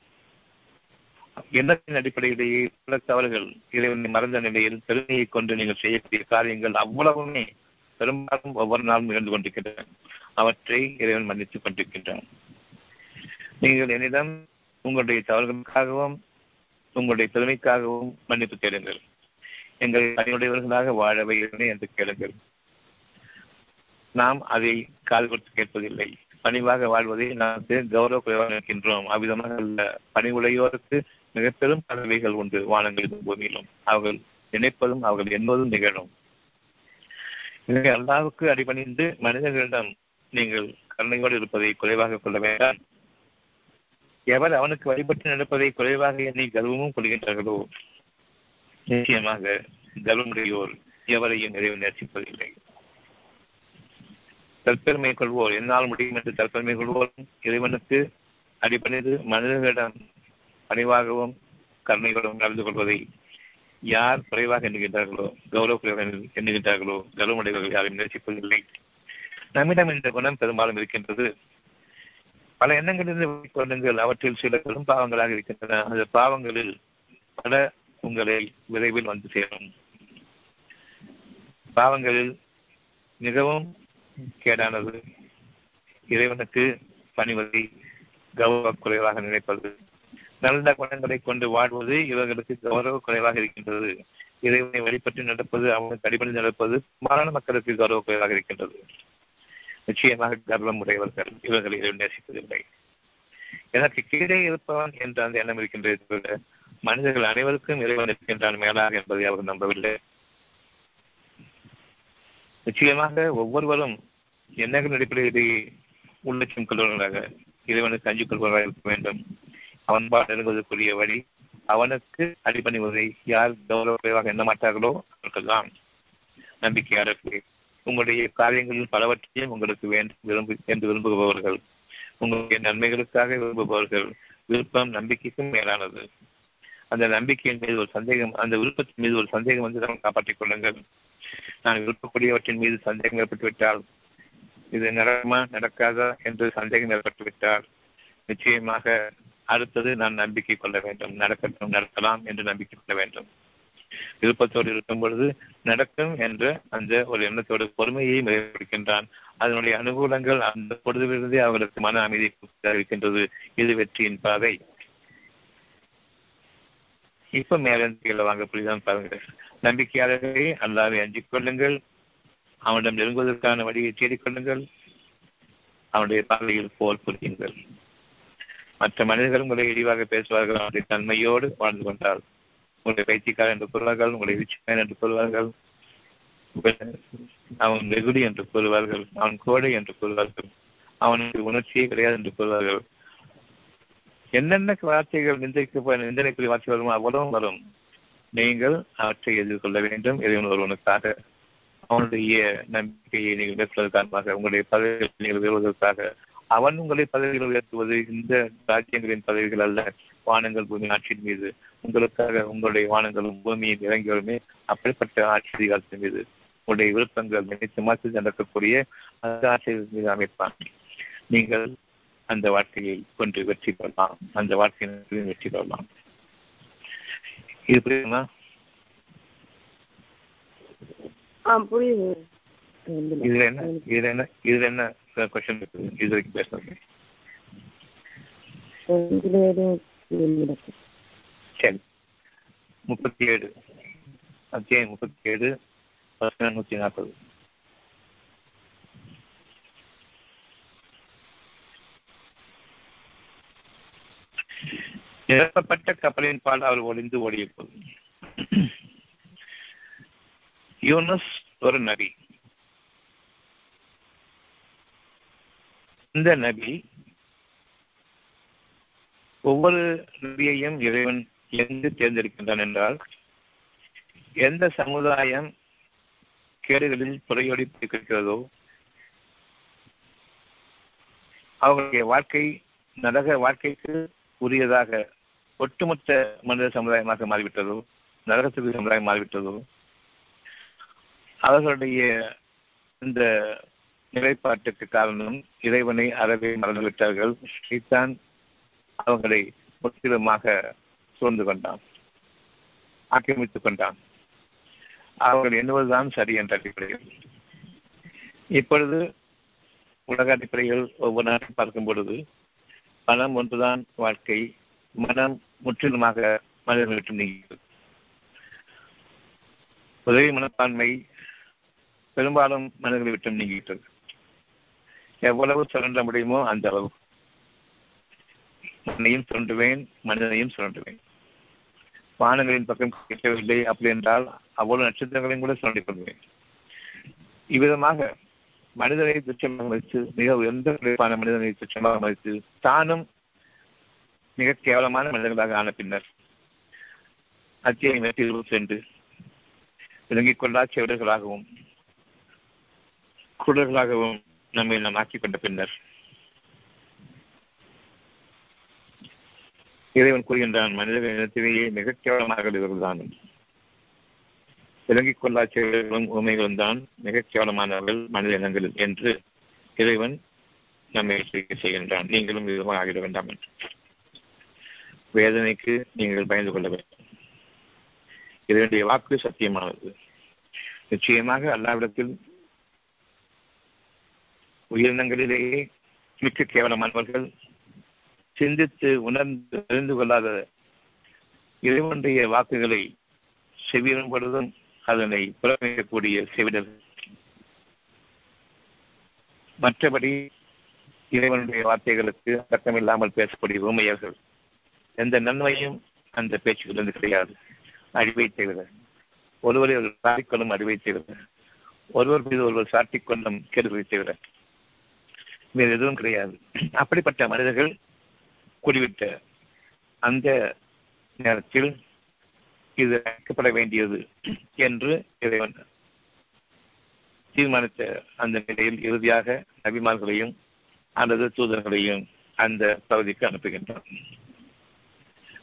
எண்ணத்தின் அடிப்படையிலேயே பல தவறுகள் இறைவனை மறந்த நிலையில் பெருமையை கொண்டு நீங்கள் செய்யக்கூடிய காரியங்கள் அவ்வளவுமே பெரும்பாலும் ஒவ்வொரு நாளும் இழந்து கொண்டிருக்கின்றன. அவற்றை இறைவன் மன்னித்துக் கொண்டிருக்கின்றான். நீங்கள் என்னிடம் உங்களுடைய தவறுகளுக்காகவும் உங்களுடைய பெருமைக்காகவும் மன்னிப்பு தேடுங்கள். எங்கள் பணியுடையவர்களாக வாழவை என்று கேளுங்கள். நாம் அதை கால் கொடுத்து கேட்பதில்லை. பணிவாக வாழ்வதை நாம் கௌரவ குறைவாக இருக்கின்றோம் அவ்விதமாக அல்ல. பணி உடையோருக்கு மிக பெரும் பதவிகள் உண்டு. வானங்களிலும் பூமியிலும். அவர்கள் நினைப்பதும் அவர்கள் என்பதும் நிகழும். எனவே அல்லாவுக்கு அடிபணிந்து மனிதர்களிடம் நீங்கள் கருணையோடு இருப்பதை குறைவாக கொள்ள வேண்டாம். எவர் அவனுக்கு வழிபட்டு நடப்பதை குறைவாக எண்ணி கர்வமும் கொள்கின்றார்களோ? நிச்சயமாக கர்வமுடையோர் எவரையும் நிறைவு நேர்ச்சிப்பதில்லை தற்பெருமை கொள்வோர் என்னால் முடியும் என்று தற்பெருமை கொள்வோரும் இறைவனுக்கு அடிப்படைந்து மனிதர்களிடம் பணிவாகவும் கருணைகளும் நடந்து கொள்வதை யார் குறைவாக எண்ணுகின்றார்களோ கௌரவ குறைவாக எண்ணுகின்றார்களோ கௌரவமுடையவர்கள் யாரும் நேர்ச்சிப்பதில்லை நம்மிடம் இந்த குணம் பெரும்பாலும் இருக்கின்றது பல எண்ணங்களிலிருந்து கொள்ளுங்கள். அவற்றில் சில பெரும் பாவங்களாக இருக்கின்றன. அந்த பாவங்களில் பல உங்களை விரைவில் வந்து சேரும். பாவங்களில் மிகவும் கேடானது. இறைவனுக்கு பணிவதை கௌரவ குறைவாக நினைப்பது. நல்ல குணங்களை கொண்டு வாழ்வது இவர்களுக்கு கௌரவ குறைவாக இருக்கின்றது. இறைவனை வழிபட்டு நடப்பது அவனுக்கு அடிப்படை நடப்பது மாறான மக்களுக்கு கௌரவ குறைவாக இருக்கின்றது. நிச்சயமாக கர்வம் உடையவர்கள் இவர்களை நேசிப்பதில்லை. எனக்கு கீழே இருப்பவன் என்ற அந்த எண்ணம் இருக்கின்றது மனிதர்கள் அனைவருக்கும் இறைவன் இருக்கின்றான் மேலாக என்பதை அவர் நம்பவில்லை. நிச்சயமாக ஒவ்வொருவரும் எண்ணங்கள் அடிப்படையிலே உள்ளட்சம் கொள்வர்களாக இறைவனுக்கு அஞ்சு கொள்வதாக இருக்க வேண்டும். அவன் நெருங்குவதற்குரிய வழி அவனுக்கு அடிபணிவதை யார் கௌரவ குறைவாக எண்ண மாட்டார்களோ அவர்கள்தான். நம்பிக்கையாளர்களே. உங்களுடைய காரியங்களில் பலவற்றையும் உங்களுக்கு வேண்டும் விரும்பு என்று விரும்புபவர்கள். உங்களுடைய நன்மைகளுக்காக விரும்புபவர்கள். விருப்பம் நம்பிக்கைக்கும் மேலானது. அந்த நம்பிக்கையின் மீது ஒரு சந்தேகம் அந்த விருப்பத்தின் மீது ஒரு சந்தேகம் வந்து நாம் காப்பாற்றிக் கொள்ளுங்கள். நான் விருப்பக்கூடியவற்றின் மீது சந்தேகம் ஏற்பட்டுவிட்டால் இது நடக்குமா நடக்காதா என்று சந்தேகம் ஏற்பட்டுவிட்டால் நிச்சயமாக அடுத்தது நான் நம்பிக்கை கொள்ள வேண்டும். நடக்கட்டும் நடக்கலாம் என்று நம்பிக்கை கொள்ள வேண்டும். விருப்பத்தோடு இருக்கும் பொழுது நடக்கும் என்ற அந்த ஒரு எண்ணத்தோடு பொறுமையை மேற்கொள்கின்றான். அதனுடைய அனுகூலங்கள் அந்த பொழுதிலிருந்தே அவர்களுக்கு மன அமைதி இருக்கின்றது இது வெற்றியின் பாதை. இப்ப மேலே வாங்க புரிதான் பாருங்கள். நம்பிக்கையாளர்களே அல்லாவை அஞ்சிக் கொள்ளுங்கள். அவனிடம் நெருங்குவதற்கான வழியை தேடிக்கொள்ளுங்கள் அவனுடைய பார்வையில் போல் புரியுங்கள். மற்ற மனிதர்கள் உங்களை இழிவாக பேசுவார்கள். அவனுடைய தன்மையோடு வாழ்ந்து கொண்டால் உங்களை பைத்தியக்காரர் என்று சொல்வார்கள் உங்களை விச்சயன் என்று சொல்வார்கள் அவன் வெகுடி என்று கூறுவார்கள் அவன் கோடை என்று கூறுவார்கள் அவனுக்கு உணர்ச்சியே கிடையாது என்று கூறுவார்கள். என்னென்ன வார்த்தைகள் நிந்தைக்கு நிந்தனைக்குரிய வார்த்தை வருமோ அவ்வளவும் வரும். நீங்கள் அவற்றை எதிர்கொள்ள வேண்டும். இறைவன் ஒருவனுக்காக அவனுடைய நம்பிக்கையை நீங்கள் மேற்கொள்வது காரணமாக உங்களுடைய பதவிகளை நீங்கள் உயர்வதற்காக அவன் உங்களை பதவிகள் உயர்த்துவது இந்த ராஜ்யங்களின் பதவிகள் அல்ல வானங்கள் பூமி ஆட்சியின் மீது. உங்களுக்காக உங்களுடைய வானங்களும் பூமியும் இறங்கியவருமே அப்படிப்பட்ட ஆட்சி அதிகாரத்தின் மீது உங்களுடைய விருப்பங்கள் நினைத்து மாற்றி நடக்கக்கூடிய அந்த ஆட்சியின் மீது அமைப்பான் நீங்கள் அந்த வாழ்க்கையை கொண்டு வெற்றி பெறலாம். அந்த வாழ்க்கையை வெற்றி பெறலாம். இது புரியுமா ஆ புரியுது. இதுல என்ன? இதுல என்ன? இதுல என்ன கொஸ்டின் இருக்குது இது வரைக்கும் பேசுறது இதுல எதுவும் கேள்வி இருக்கு. சரி முப்பத்தி ஏழு அத்தியாயம் முப்பத்தி ஏழு வசனம் நூத்தி நாற்பது. நிரப்பப்பட்ட கப்பலின் பால் அவர் ஒளிந்து ஓடிய போது யூனஸ் ஒரு நபி. இந்த நபி ஒவ்வொரு நபியையும் இறைவன் எங்கு தேர்ந்தெடுக்கின்றான் என்றால் எந்த சமுதாயம் கேடுகளில் புறையோடி இருக்கிறதோ அவர்களுடைய வாழ்க்கை நரக வாழ்க்கைக்கு உரியதாக ஒட்டுமொத்த மனித சமுதாயமாக மாறிவிட்டதோ நரகத்துக்கு சமுதாயம் மாறிவிட்டதோ அவர்களுடைய இந்த நிலைப்பாட்டுக்கு காரணம் இறைவனை அறவே மறந்துவிட்டார்கள். ஸ்ரீதான் அவர்களை முற்றிலுமாக சூழ்ந்து கொண்டான். ஆக்கிரமித்துக் கொண்டான். அவர்கள் எண்ணுவதுதான் சரி என்ற அடிப்படையில். இப்பொழுது உலக அடிப்படையில் ஒவ்வொரு நாட்டும் பார்க்கும் பொழுது மனம் ஒன்றுதான் வாழ்க்கை மனம் முற்றிலுமாக மனிதர்கள் விட்டு நீங்கிறது உதவி மனப்பான்மை பெரும்பாலும் மனிதர்களை விட்டு நீங்கிவிட்டது. எவ்வளவு சுரண்ட முடியுமோ அந்த அளவு. மண்ணையும் சுரண்டுவேன் மனிதனையும் சுரண்டுவேன். வானங்களின் பக்கம் கேட்கவில்லை அப்படி என்றால் அவ்வளவு நட்சத்திரங்களையும் கூட சுரண்டிக் கொள்வேன். இவ்விதமாக மனிதனை துச்சமாக மதித்து மிக உயர்ந்த குறைப்பான மனிதனை துச்சமாக மதித்து தானும் மிக கேவலமான மனிதர்களாக ஆன பின்னர் அத்தியாயம் நூற்றி இருபத்தி ரெண்டு விளங்கிக் கொள்ளா செவிடர்களாகவும் குடர்களாகவும் நம்மை நாம் ஆக்கிக் கொண்ட பின்னர் இறைவன் கூறுகின்றான் மனிதர்கள் இனத்திலேயே மிகக் கேவலமாக இவர்கள்தான். விளங்கிக் கொள்ளா செயல்களும் உண்மைகளும் தான் மிகச் கேவலமானவர்கள் மனித இனங்களில் என்று இறைவன் நம்மை எச்சரிக்கை செய்கின்றான். நீங்களும் விதமாக ஆகிட வேண்டாம் என்று. வேதனைக்கு நீங்கள் பயந்து கொள்ள வேண்டும். இதனுடைய வாக்கு சத்தியமானது. நிச்சயமாக அல்லாவிடத்தில் உயிரினங்களிலேயே மிக்க கேவலமானவர்கள் சிந்தித்து உணர்ந்து அறிந்து கொள்ளாத இறைவனுடைய வாக்குகளை செவியும் அதனை புறமைக்கக்கூடிய செவிடர். மற்றபடி இறைவனுடைய வார்த்தைகளுக்கு அர்த்தமில்லாமல் பேசக்கூடிய ஊமையர்கள். எந்த நன்மையும் அந்த பேச்சுகளிலிருந்து கிடையாது. அழிவை தவிர ஒருவரை ஒரு சாட்டிக்கொள்ளும் அழிவை தவிர ஒருவர் மீது ஒருவர் சாட்டிக்கொள்ளும் கேடுகளை தவிர வேறு எதுவும் கிடையாது. அப்படிப்பட்ட மனிதர்கள் குறிவிட்ட அந்த நேரத்தில் இது அழைக்கப்பட வேண்டியது என்று இறைவன் தீர்மானித்த அந்த நிலையில் இறுதியாக நபிமார்களையும் அல்லது தூதர்களையும் அந்த பகுதிக்கு அனுப்புகின்றான்.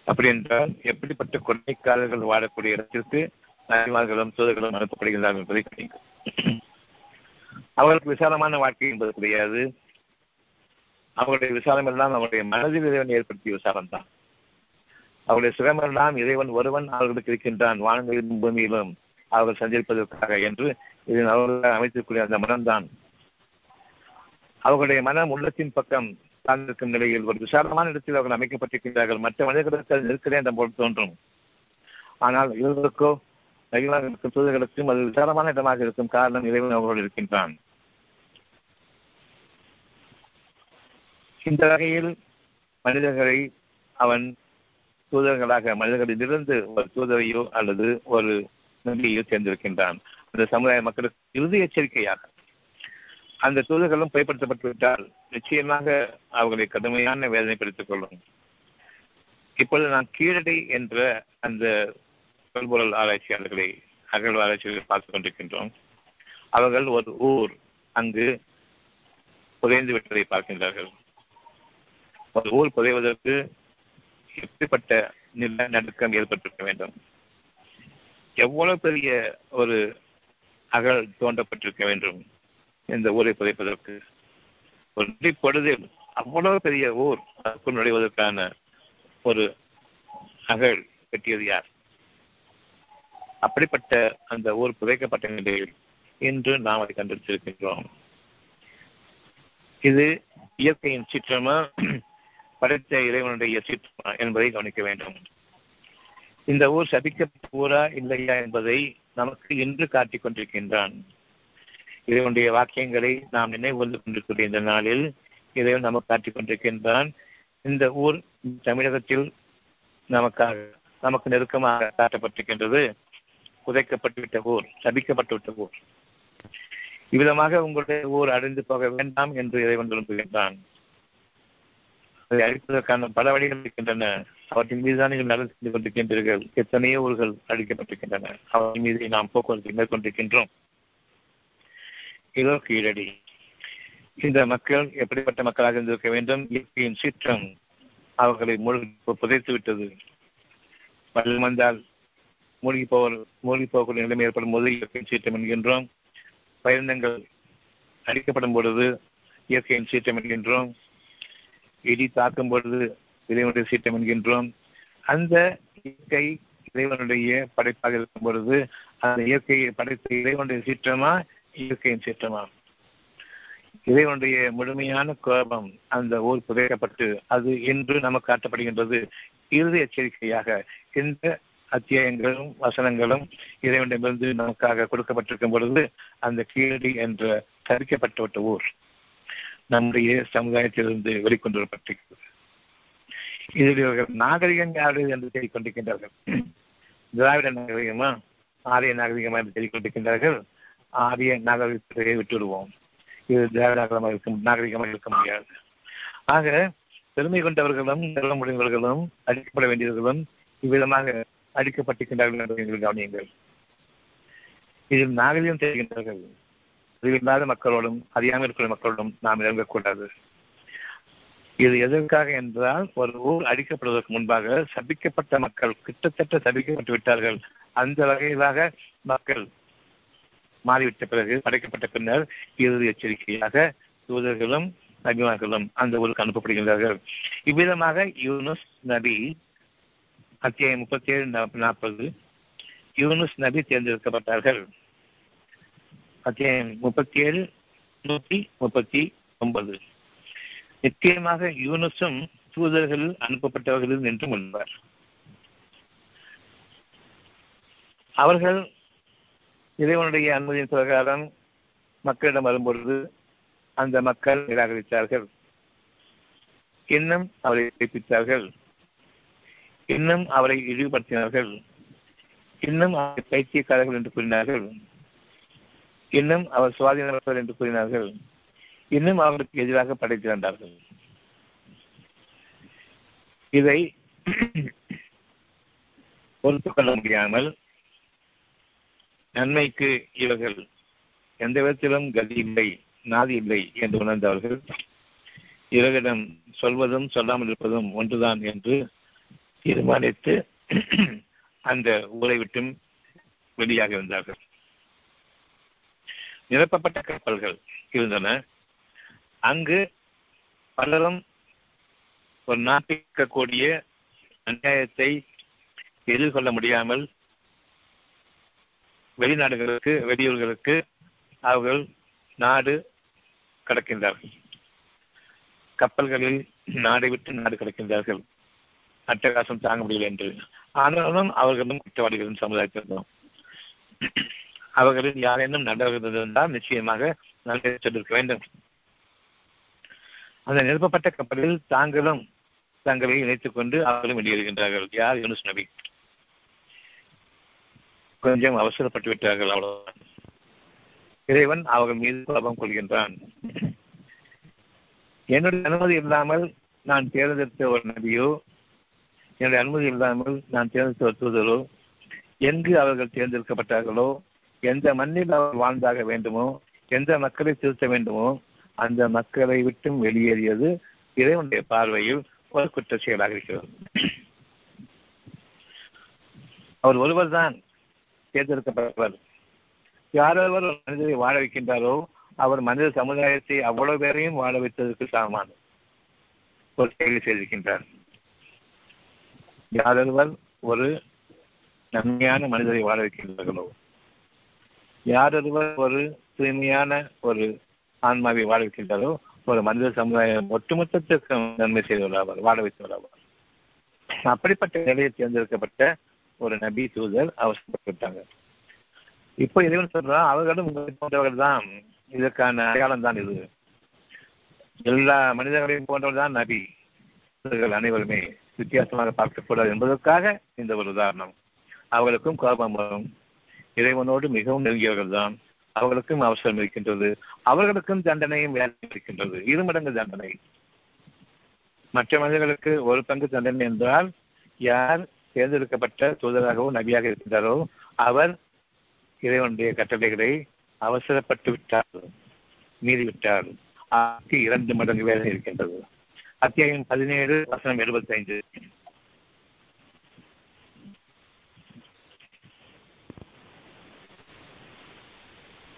அப்படி என்றால் எப்படிப்பட்ட கொள்ளைக்காரர்கள் வாழக்கூடிய இடத்திற்கு நபிமார்களும் தூதர்களும் அனுப்பப்படுகிறார்கள் என்பதை கிடைக்கும் அவர்களுக்கு விசாலமான வாழ்க்கை என்பது கிடையாது. அவங்களுடைய விசாரம் எல்லாம் அவருடைய மனதில் இறைவன் ஏற்படுத்திய விசாரம் தான். அவருடைய சுகமெல்லாம் இறைவன் ஒருவன் அவர்களுக்கு இருக்கின்றான் வானங்களிலும் பூமியிலும் அவர்கள் சஞ்சரிப்பதற்காக என்று இதில் அவர்கள் அமைத்திருக்கூடிய அந்த மனம்தான். அவர்களுடைய மனம் உள்ளத்தின் பக்கம் சார்ந்திருக்கும் நிலையில் ஒரு விசாலமான இடத்தில் அவர்கள் அமைக்கப்பட்டிருக்கிறார்கள் மற்ற மனிதர்களுக்கு அது நெருக்கடி என்ற போல் தோன்றும். ஆனால் இவர்களுக்கோ நகிலாக இருக்கும் தூதர்களுக்கும் அது விசாலமான இடமாக இருக்கும் காரணம் இறைவன் அவர்களோடு இருக்கின்றான். இந்த வகையில் மனிதர்களை அவன் தூதர்களாக மனிதர்களிலிருந்து ஒரு தூதரையோ அல்லது ஒரு நபியையோ தேர்ந்தெடுக்கின்றான். அந்த சமுதாய மக்களுக்கு இறுதி எச்சரிக்கையாக அந்த தூதர்களும் பயன்படுத்தப்பட்டுவிட்டால் நிச்சயமாக அவர்களை கடுமையான வேதனைப்படுத்திக் கொள்ளும். இப்பொழுது நான் கீழடை என்ற அந்த தொல்பொருள் ஆராய்ச்சியாளர்களை அகழ்வு ஆராய்ச்சிகளை பார்த்துக் கொண்டிருக்கின்றோம். அவர்கள் ஒரு ஊர் அங்கு புதைந்து விட்டதை பார்க்கின்றார்கள். ஒரு ஊர் புதைவதற்கு எப்படிப்பட்ட நில நடுக்கம் ஏற்பட்டிருக்க வேண்டும்? எவ்வளவு பெரிய ஒரு அகல் தோண்டப்பட்டிருக்க வேண்டும் இந்த ஊரை புதைப்பதற்கு? ஒரு பொழுதில் அவ்வளவு பெரிய ஊர் அதற்குள் நுழைவதற்கான ஒரு அகழ் கட்டியது யார்? அப்படிப்பட்ட அந்த ஊர் புதைக்கப்பட்ட நிலையில் இன்று நாம் அதை கண்டுபிடிச்சிருக்கின்றோம் இது இயற்கையின் சீற்றமா? படைத்த இறைவனுடைய சீற்றமா என்பதை கவனிக்க வேண்டும். இந்த ஊர் சபிக்கப்பட்ட ஊரா இல்லையா என்பதை நமக்கு இன்று காட்டிக் கொண்டிருக்கின்றான். இறைவனுடைய வாக்கியங்களை நாம் நினைவு கொண்டிருக்கிற இந்த நாளில் இறைவன் நமக்கு காட்டிக் கொண்டிருக்கின்றான். இந்த ஊர் தமிழகத்தில் நமக்காக நமக்கு நெருக்கமாக காட்டப்பட்டிருக்கின்றது. புதைக்கப்பட்டுவிட்ட ஊர் சபிக்கப்பட்டுவிட்ட ஊர். இவ்விதமாக உங்களுடைய ஊர் அடைந்து போக வேண்டாம் என்று இறைவன் விரும்புகின்றான். அதை அழிப்பதற்கான பல வழிகள் இருக்கின்றன. அவற்றின் மீதுதான் நீங்கள் நடந்து சென்று கொண்டிருக்கின்றீர்கள். எத்தனையோ ஊர்கள் அழிக்கப்பட்டிருக்கின்றன. அவற்றின் மீது நாம் போக்குவரத்தை மேற்கொண்டிருக்கின்றோம். இதோ கீழடி. இந்த மக்கள் எப்படிப்பட்ட மக்களாக இருந்திருக்க வேண்டும்? இயற்கையின் சீற்றம் அவர்களை மூழ்கி புதைத்து விட்டது. வெள்ளம் வந்தால் மூழ்கி போவர் மூழ்கி போகக்கூடிய நிலைமை ஏற்படும் போது இயற்கையின் சீற்றம் என்கின்றோம். பயிரினங்கள் அழிக்கப்படும் பொழுது இயற்கையின் சீற்றம் என்கின்றோம். இடி தாக்கும் பொழுது இறைவனுடைய சீற்றம் என்கின்றோம். அந்த இயற்கை இறைவனுடைய படைப்பாக இருக்கும் பொழுது அந்த இயற்கையை படைத்த இறைவனுடைய சீற்றமா இயற்கையின் சீற்றமா? இறைவனுடைய முழுமையான கோபம் அந்த ஊர் புதைக்கப்பட்டு அது இன்று நமக்கு காட்டப்படுகின்றது. இறுதி எச்சரிக்கையாக இந்த அத்தியாயங்களும் வசனங்களும் இறைவனிடமிருந்து நமக்காக கொடுக்கப்பட்டிருக்கும் பொழுது அந்த கீழடி என்ற தரிக்கப்பட்ட ஊர். நம்முடைய சமுதாயத்திலிருந்து வெளிக்கொண்டுவரப்பட்டிருக்கிறது. இதில் இவர்கள் நாகரிகம் யாரு என்று தேடிக்கொண்டிருக்கின்றார்கள். திராவிட நாகரிகமா ஆரிய நாகரிகமா என்று தேடிக்கொண்டிருக்கின்றார்கள். ஆரிய நாகரிகத்தை விட்டுவிடுவோம். இது திராவிட இருக்கும் இருக்க நாகரிகமாக இருக்க முடியாது. ஆக பெருமை கொண்டவர்களும் நிறுவ முடிந்தவர்களும் அழிக்கப்பட வேண்டியவர்களும் இவ்விதமாக அழிக்கப்பட்டிருக்கின்றார்கள் என்று நீங்கள் கவனியுங்கள். இதில் நாகரிகம் தெரிகின்றார்கள் அறிவில்லாத மக்களோடும் அறியாமல் இருக்கிற மக்களோடும் நாம் இறங்கக்கூடாது. இது எதற்காக என்றால் ஒரு ஊர் அடிக்கப்படுவதற்கு முன்பாக சபிக்கப்பட்ட மக்கள் கிட்டத்தட்ட சபிக்கப்பட்டு விட்டார்கள். அந்த வகையிலாக மக்கள் மாறிவிட்ட பிறகு படைக்கப்பட்ட பின்னர் இறுதி எச்சரிக்கையாக தூதர்களும் நபிமார்களும் அந்த ஊருக்கு அனுப்பப்படுகின்றார்கள். இவ்விதமாக யூனுஸ் நபி அத்தியாயம் முப்பத்தி ஏழு நாற்பது யூனுஸ் நபி தேர்ந்தெடுக்கப்பட்டார்கள். அத்தியாயம் முப்பத்தி ஏழு நூத்தி முப்பத்தி ஒன்பது நிச்சயமாக யூனுசும் தூதர்கள் அனுப்பப்பட்டவர்கள் நின்று முன்பார். அவர்கள் இறைவனுடைய அனுமதியின் பிரகாரம் மக்களிடம் வரும்பொழுது அந்த மக்கள் நிராகரித்தார்கள். இன்னும் அவரை கைப்பித்தார்கள் இன்னும் அவரை இழிவுபடுத்தினார்கள். இன்னும் அவரை பைத்தியக்காரர்கள் என்று கூறினார்கள். இன்னும் அவர் சுவாதீனவர் என்று கூறினார்கள். இன்னும் அவருக்கு எதிராக படைத்திருந்தார்கள் இதை பொறுத்துக்கொள்ள முடியாமல் நன்மைக்கு இவர்கள் எந்த விதத்திலும் கதி இல்லை நாதி இல்லை என்று உணர்ந்தவர்கள். இவர்களிடம் சொல்வதும் சொல்லாமல் இருப்பதும் ஒன்றுதான் என்று தீர்மானித்து அந்த ஊரை விட்டும் வெளியாக இருந்தார்கள் நிரப்பப்பட்ட கப்பல்கள் இருந்தன. அங்கு பலரும் ஒரு நாட்டிக்கக்கூடிய அநியாயத்தை எதிர்கொள்ள முடியாமல் வெளிநாடுகளுக்கு வெளியூர்களுக்கு அவர்கள் நாடு கடக்கின்றார்கள். கப்பல்களில் நாடை விட்டு நாடு கடக்கின்றார்கள். அட்டகாசம் தாங்க முடியவில்லை என்று. ஆனாலும் அவர்களும் குற்றவாளிகளின் சமுதாயத்திலும் அவர்களில் யாரேனும் நடந்திருந்தால் நிச்சயமாக நல்ல சொல்லிருக்க வேண்டும். அந்த நிரப்பப்பட்ட கப்பலில் தாங்களும் தங்களை இணைத்துக் கொண்டு அவர்களும் வெளியேறுகின்றார்கள். யார்? யூனுஸ் நபி. கொஞ்சம் அவசரப்பட்டு விட்டார்கள் அவ்வளவுதான். இறைவன் அவர்கள் மீது கோபம் கொள்கின்றான். என்னுடைய அனுமதி இல்லாமல் நான் தேர்ந்தெடுத்த ஒரு நபியோ என்னுடைய அனுமதி இல்லாமல் நான் தேர்ந்தெடுத்த ஒரு தூதரோ எங்கு அவர்கள் தேர்ந்தெடுக்கப்பட்டார்களோ எந்த மண்ணில் அவர் வாழ்ந்தாக வேண்டுமோ எந்த மக்களை திருத்த வேண்டுமோ அந்த மக்களை விட்டும் வெளியேறியது இறைவனுடைய பார்வையில் ஒரு குற்ற செயலாக இருக்கிறது. அவர் ஒருவர் தான் தேர்ந்தெடுக்கப்பட்டவர். யாரொருவர் ஒரு மனிதரை வாழ வைக்கின்றாரோ அவர் மனித சமுதாயத்தை அவ்வளவு பேரையும் வாழ வைத்ததற்கு சமமான ஒரு செயலை செய்திருக்கின்றார். யாரொருவர் ஒரு நன்மையான மனிதரை வாழ வைக்கின்றார்களோ யாரொருவர் ஒரு தூய்மையான ஒரு ஆன்மாவை வாழ ஒரு மனித சமுதாயம் ஒட்டுமொத்தத்திற்கு நன்மை செய்தவராவார் வாழ வைத்தவராவார். அப்படிப்பட்ட நிலையை தேர்ந்தெடுக்கப்பட்ட ஒரு நபி தூதர் அவசரப்பட்டுவிட்டாங்க. இப்போ இறைவன் சொல்றான் அவர்களும் உங்களை போன்றவர்கள் தான் இதற்கான அடையாளம் தான் இது. எல்லா மனிதர்களையும் போன்றவர் தான் நபி. இவர்கள் அனைவருமே வித்தியாசமாக பார்க்கக்கூடாது என்பதற்காக இந்த ஒரு உதாரணம். அவர்களுக்கும் கோபம் வரும். இறைவனோடு மிகவும் நெருங்கியவர்கள் தான் அவர்களுக்கும் அவசரம் இருக்கின்றது. அவர்களுக்கும் தண்டனையும் வேலை இருக்கின்றது. இரு மடங்கு தண்டனை. மற்ற மனிதர்களுக்கு ஒரு பங்கு தண்டனை என்றால் யார் தேர்ந்தெடுக்கப்பட்ட தூதராகவோ நபியாக இருக்கின்றாரோ அவர் இறைவனுடைய கட்டளைகளை அவசரப்பட்டு விட்டார் மீறிவிட்டார். அதுக்கு இரண்டு மடங்கு வேலை இருக்கின்றது. அத்தியாயம் பதினேழு வசனம் எழுபத்தி ஐந்து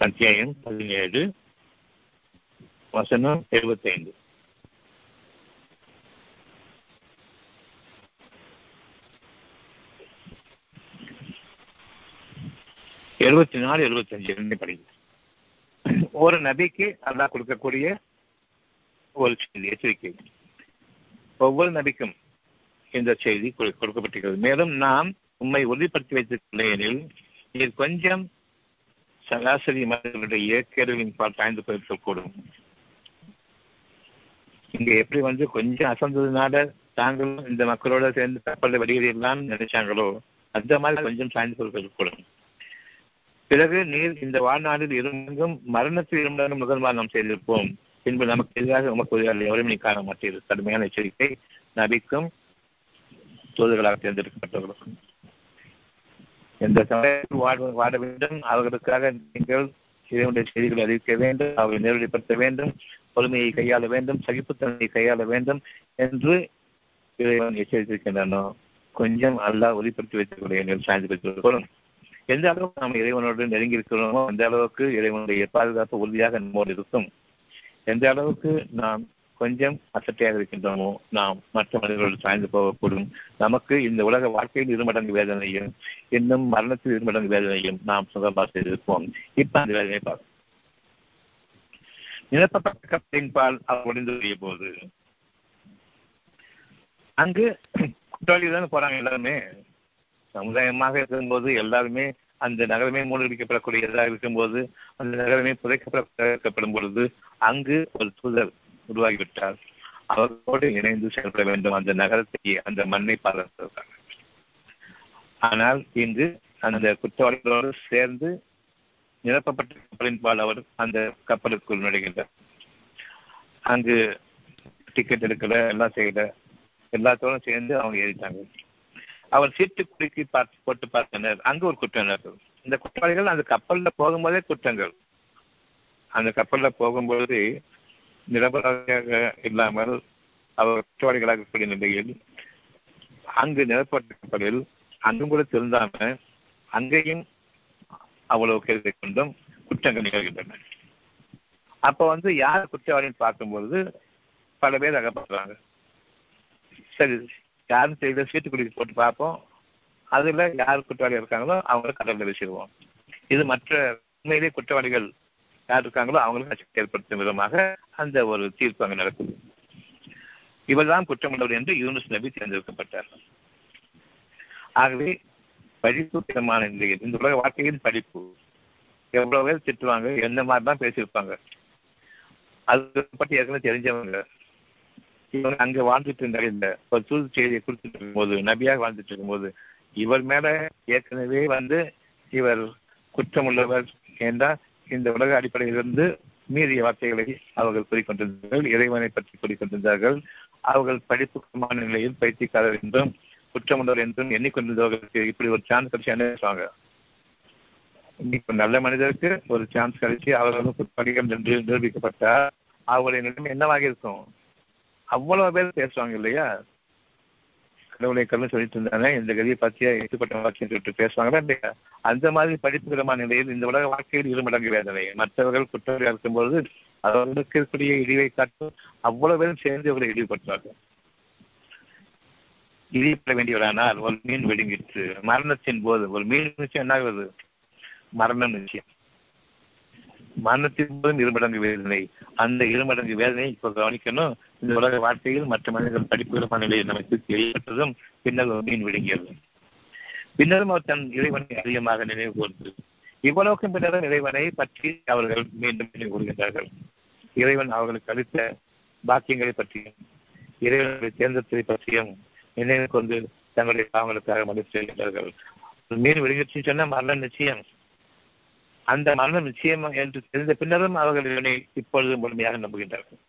அத்தியாயம் பதினேழு வசனம் எழுபத்தைந்து. எழுபத்தி நாலு எழுபத்தஞ்சு ரெண்டு படிங்க. ஒரு நபிக்கு அல்லாஹ் கொடுக்கக்கூடிய ஒரு செய்தி எச்சரிக்கை. ஒவ்வொரு நபிக்கும் இந்த செய்தி கொடுக்கப்பட்டிருக்கிறது. மேலும் நாம் உண்மை உறுதிப்படுத்தி வைத்திருக்கிறேன் எனில் இது கொஞ்சம் சராசரி மனிதர்களுடைய இயற்கையின் பால் சாய்ந்து போயிருக்கக்கூடும் இங்க எப்படி வந்து கொஞ்சம் அசந்ததுனால தாங்களும் இந்த மக்களோட சேர்ந்து கப்பலில் வெளியேறலாம் நினைச்சாங்களோ அந்த மாதிரி கொஞ்சம் சாய்ந்து போயிருக்கக்கூடும் பிறகு நீர் இந்த வாழ்நாளில் இருமங்கும் மரணத்தில் இருமடங்கும் முதல் நாம் செய்திருப்போம். பின்பு நமக்கு எதிராக உமக்கு உதவியாளர் எவரும் நீ காண மாட்டீர்கள் கடுமையான எச்சரிக்கை நபிக்கும் தோதுகளாக தேர்ந்தெடுக்கப்பட்டவர்களுக்கும். எந்த சமயத்தில் வாட வாட வேண்டும். அவர்களுக்காக நீங்கள் இறைவனுடைய செய்திகளை அறிவிக்க வேண்டும். அவர்களை நேரடிப்படுத்த வேண்டும். பொறுமையை கையாள வேண்டும். சகிப்புத்தன்மையை கையாள வேண்டும் என்று இறைவன் எச்சரித்திருக்கின்றனோ? கொஞ்சம் அல்லாஹ் உறுதிப்படுத்தி வைத்துக்கூடிய சாய்ந்து பெற்றுள்ளோம் எந்த அளவுக்கு நாம் இறைவனோடு நெருங்கி இருக்கிறோமோ அந்த அளவுக்கு இறைவனுடைய பாதுகாப்பு உறுதியாக நம்மோடு இருக்கும். எந்த அளவுக்கு நாம் கொஞ்சம் அசட்டையாக இருக்கின்றோமோ நாம் மற்ற மனிதர்களோடு சாய்ந்து போகக்கூடும். நமக்கு இந்த உலக வாழ்க்கையில் இருமடங்கு வேதனையும் இன்னும் மரணத்தில் இருமடங்கு வேதனையும் நாம் சுகமாக செய்திருப்போம். இப்ப அந்த வேதனை பார்க்கும் நிரப்பப்பட்ட கப்பலின் பால் அவர் ஒளிந்து போது அங்கு குற்றவாளிகள் தானே போறாங்க எல்லாருமே. சமுதாயமாக இருக்கும்போது எல்லாருமே அந்த நகரமே மூழ்கடிக்கப்படக்கூடியதாக இருக்கும்போது அந்த நகரமே புதைக்கப்படப்படும் பொழுது அங்கு ஒரு தூதர் உருவாகிவிட்டால் அவர்களோடு இணைந்து செயல்பட வேண்டும். அந்த நகரத்தை அந்த மண்ணை பாதுகாப்பதற்காக. ஆனால் இங்கு அந்த குற்றவாளிகளோடு சேர்ந்து நிரப்பப்பட்ட கப்பலின் பால் அவர் அந்த கப்பலுக்குள் நுழைகின்றார். அங்கு டிக்கெட் எடுக்கல எல்லாம் செய்யல. எல்லாத்தோடும் சேர்ந்து அவங்க ஏறிட்டாங்க. அவர் சீட்டு குலுக்கி பார்த்து போட்டு பார்த்தனர். அங்கு ஒரு குற்றம் நடக்குது இந்த குற்றவாளிகள் அந்த கப்பல்ல போகும்போதே குற்றங்கள். அந்த கப்பல்ல போகும்போது நிரபராதியாக இல்லாமல் அவர் குற்றவாளிகளாக இருக்கக்கூடிய நிலையில் அங்கு நிரப்பட்ட அங்கும் கூட திருந்தாம அங்கேயும் அவ்வளவு கேள்வி கொண்டும் குற்றங்கள் நிகழ்கின்றன. அப்ப வந்து யார் குற்றவாளின்னு பார்க்கும்பொழுது பல பேர் அகப்படுறாங்க சரி யாரும் செய்த சீட்டு குடிக்கு போட்டு பார்ப்போம். அதுல யார் குற்றவாளி இருக்காங்களோ அவங்கள கடல்ல வச்சிருவோம் இது மற்ற உண்மையிலே குற்றவாளிகள் யார் இருக்காங்களோ அவங்களுக்கு ஏற்படுத்தும் விதமாக அந்த ஒரு தீர்ப்பு அங்கு நடக்குது. இவர்தான் குற்றமுள்ளவர் என்று யூனுஸ் நபி தேர்ந்தெடுக்கப்பட்டார் ஆகவே படிப்பு திறமான நிலையில் இந்த உலக வாழ்க்கையின் படிப்பு எவ்வளவு பேர் திட்டுவாங்க எந்த மாதிரி தான் பேசியிருப்பாங்க. அது பற்றி ஏற்கனவே தெரிஞ்சவங்க. இவங்க அங்க வாழ்ந்துட்டு இருந்தாங்க இந்த ஒரு தூது செய்தியை கொடுத்துட்டு இருக்கும்போது நபியாக வாழ்ந்துட்டு இருக்கும்போது இவர் மேல ஏற்கனவே வந்து இவர் குற்றமுள்ளவர் என்றால் இந்த உலக அடிப்படையிலிருந்து மீறிய வார்த்தைகளை அவர்கள் கூறிக்கொண்டிருந்தார்கள் இறைவனை பற்றி கூறிக்கொண்டிருந்தார்கள். அவர்கள் படிப்புக்குமான நிலையில் பயிற்சிக்காரர் என்றும் குற்றமுள்ளவர் என்றும் எண்ணிக்கொண்டிருந்தவர்களுக்கு இப்படி ஒரு சான்ஸ் கிடைச்சு என்ன சொல்லுவாங்க இப்ப நல்ல மனிதருக்கு ஒரு சான்ஸ் கழிச்சு அவர்களும் குற்றவாளிகள் என்று நிரூபிக்கப்பட்டால் அவருடைய நிலைமை என்னவாக இருக்கும்? அவ்வளவு பேர் பேசுவாங்க இல்லையா? கடவுளை கல்வி சொல்லிட்டு இருந்தாங்க இந்த கதியை பற்றிய எட்டுப்பட்ட வாக்கியம் சொல்லிட்டு பேசுவாங்களா இல்லையா அந்த மாதிரி படிப்புகரமான நிலையில் இந்த உலக வாழ்க்கையில் இருமடங்கு வேதனை. மற்றவர்கள் குற்றவாளியாக இருக்கும்போது அவர்களுக்கு இருக்கக்கூடிய இழிவை காட்டும் அவ்வளவு பேரும் சேர்ந்து அவர்களை இழிவுபடுத்துவார்கள். இழிப்பட வேண்டியவரானால் ஒரு மீன் வெடிங்கிட்டு மரணத்தின் போது ஒரு மீன் நிச்சயம் என்ன ஆகுது? மரணம் நிச்சயம். மரணத்தின் போதும் இருமடங்கு வேதனை. அந்த இருமடங்கு வேதனை இப்போ கவனிக்கணும். இந்த உலக வாழ்க்கையில் மற்ற மனிதர்கள் படிப்புகளுமான நிலையில் நமக்கு தெரியப்பட்டதும் பின்னர் மீன் விடுங்கியது பின்னரும் அவர் தன் இறைவனை அதிகமாக நினைவு கூர்ந்து இவ்வளவுக்கும் பின்னரும் இறைவனை பற்றி அவர்கள் மீண்டும் நினைவு கூறுகின்றார்கள். இறைவன் அவர்களுக்கு அளித்த பாக்கியங்களை பற்றியும் இறைவனுடைய தேர்ந்தெடுத்ததை பற்றியும் நினைவு கொண்டு தங்களுடைய பாவங்களுக்காக மதிப்பு செய்கின்றார்கள் மீன் விழுங்கிச்சு சொன்ன மரணம் நிச்சயம். அந்த மரணம் நிச்சயம் என்று தெரிந்த பின்னரும் அவர்கள் இதனை இப்பொழுது முழுமையாக நம்புகின்றார்கள்.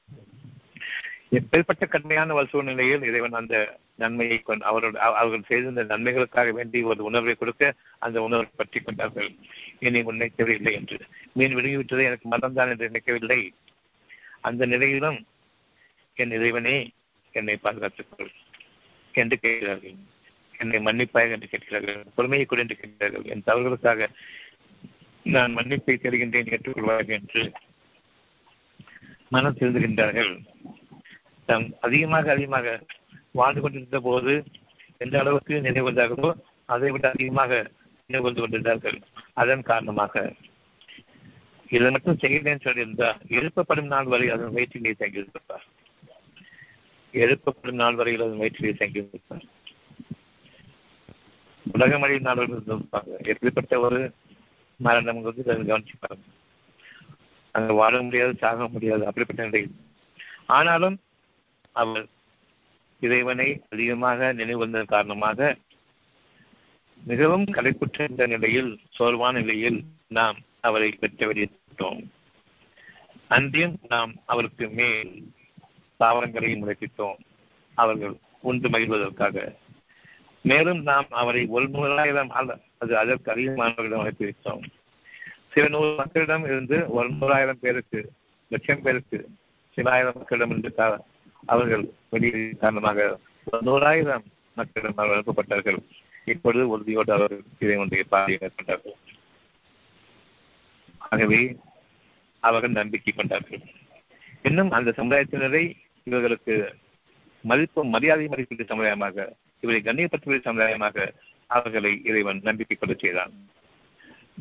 எப்பேற்பட்ட கடுமையான ஒரு சூழ்நிலையில் இறைவன் அந்த நன்மையை கொண்டு அவரோட அவர்கள் செய்திருந்த நன்மைகளுக்காக வேண்டி ஒரு உணர்வை கொடுக்க அந்த உணர்வை பற்றி கொண்டார்கள். இனி உன்னை தேவையில்லை என்று. மீன் விழுங்கிவிட்டதை எனக்கு மறந்தான் என்று நினைக்கவில்லை. அந்த நிலையிலும் என் இறைவனே என்னை பாதுகாத்துக்கொள் என்று கேட்கிறார்கள். என்னை மன்னிப்பாய் என்று கேட்கிறார்கள். பொறுமையை கொடு என்று கேட்கிறார்கள். என் தவறுகளுக்காக நான் மன்னிப்பை தருகின்றேன் ஏற்றுக்கொள்வார்கள் என்று மனம் திருந்துகின்றார்கள். தம் அதிகமாக அதிகமாக வாழ்ந்து கொண்டிருந்த போது எந்த அளவுக்கு நினைவு கொண்டார்களோ அதை விட அதிகமாக நினைவு கொண்டு கொண்டிருந்தார்கள். அதன் காரணமாக இதை மட்டும் செய்கிறேன் சொல்லியிருந்தால் எழுப்பப்படும் நாள் வரை அதன் வயிற்றிலே தங்கியிருப்பார் எழுப்பப்படும் நாள் வரையில் அதன் வயிற்றிலே தங்கியிருப்பார் உலகமழை நாடுகள் இருந்திருப்பாங்க எப்படிப்பட்ட ஒரு மரணம் வந்து அதை கவனிச்சு பாருங்க அங்க வாழ முடியாது சாக முடியாது அப்படிப்பட்ட நிலையில். ஆனாலும் அவர் இறைவனை அதிகமாக நினைவு நினைவுவதன் காரணமாக மிகவும் கலைப்புற்ற இந்த நிலையில் சோர்வான நிலையில் நாம் அவரை பெற்ற வெளியிட்டோம் அன்றியும் நாம் அவருக்கு மேல் தாவரங்களையும் முளைப்பித்தோம். அவர்கள் உண்டு மகிழ்வதற்காக. மேலும் நாம் அவரை ஒரு அது அதற்கு அதிகமானவர்களிடம் அனுப்பி வைத்தோம் சில நூறு மக்களிடம் இருந்து ஒரு நூறாயிரம் பேருக்கு லட்சம் பேருக்கு சில ஆயிரம் மக்களிடம் இருந்து அவர்கள் வெளியே காரணமாக ஒரு நூறாயிரம் மக்களிடம் அவர்கள் அனுப்பப்பட்டார்கள். இப்பொழுது உறுதியோடு அவர்கள் இதை ஒன்றிய பாதையை மேற்கொண்டார்கள் ஆகவே அவர்கள் நம்பிக்கை கொண்டார்கள். இன்னும் அந்த சமுதாயத்தினரை இவர்களுக்கு மதிப்பு மரியாதை மதிப்பீட்டு சமுதாயமாக இவரை கண்ணியப்படுத்திய சமுதாயமாக அவர்களை இறைவன் நம்பிக்கை கொள்ள செய்தான்.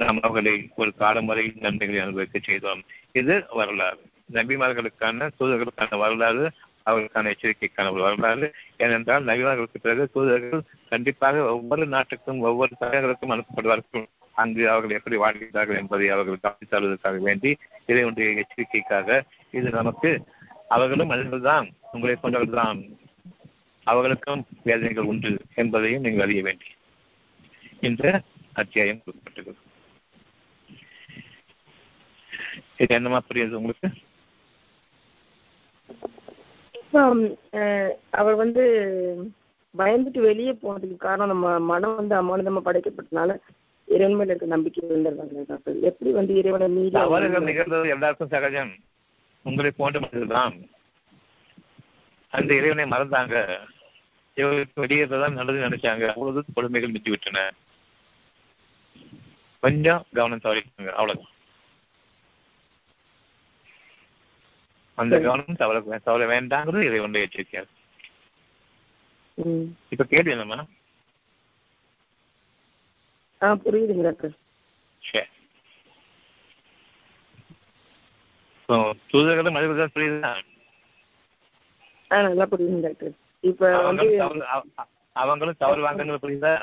நாம் அவர்களை ஒரு காலம் வரை நன்மைகளை அனுபவிக்க செய்தோம். இது வரலாறு. நபிமார்களுக்கான தூதர்களுக்கான வரலாறு அவர்களுக்கான எச்சரிக்கைக்கான ஒரு வரலாறு. ஏனென்றால் நபிமார்களுக்கு பிறகு தூதர்கள் கண்டிப்பாக ஒவ்வொரு நாட்டுக்கும் ஒவ்வொரு தலைவர்களுக்கும் அனுப்பப்படுவார்கள். அங்கு அவர்கள் எப்படி வாழ்கிறார்கள் என்பதை அவர்கள் கவனித்தாளுவதற்காக வேண்டி இதை ஒன்றிய எச்சரிக்கைக்காக இது நமக்கு அவர்களும் மனிதர்கள்தான் உங்களை கொண்டவர்கள் தான் அவர்களுக்கும் வேதனைகள் உண்டு என்பதையும் நீங்கள் அறிய வேண்டும். இந்த அத்தியாயம் குறிப்பிட்டது. இது என்னமா புரியுது உங்களுக்கு? அவர் வந்து பயந்துட்டு வெளியே போனதுக்கு காரணம் நம்ம மனம் வந்து அமானுதமா படைக்கப்பட்டனால இறைவன் மேல இருக்க நம்பிக்கை வந்துடுறாங்க டாக்டர் எப்படி வந்து இறைவனை மீறி தவறுகள் நிகழ்ந்தது எல்லாருக்கும் சகஜம். உங்களை போன்ற மனிதர்தான். அந்த இறைவனை மறந்தாங்க. இவர்களுக்கு வெளியேறதான் நல்லது நினைச்சாங்க. அவ்வளவு கொடுமைகள் மிஞ்சி விட்டன கொஞ்சம் கவனம் தவறிட்டாங்க அவ்வளவுதான். அந்த கவனம் தவற தவற வேண்டாங்கிறது இறைவனுடைய எச்சரிக்கையாக இப்ப கேள்வி என்னம்மா? ஆ புரியுதுங்க டாக்டர் சரி. தூதர்களும் மனிதர்கள் புரியுதா? ஆ நல்லா புரியுதுங்க டாக்டர் இப்ப வந்து அவங்களும் தவறு வாங்கன்னு புரியுதா?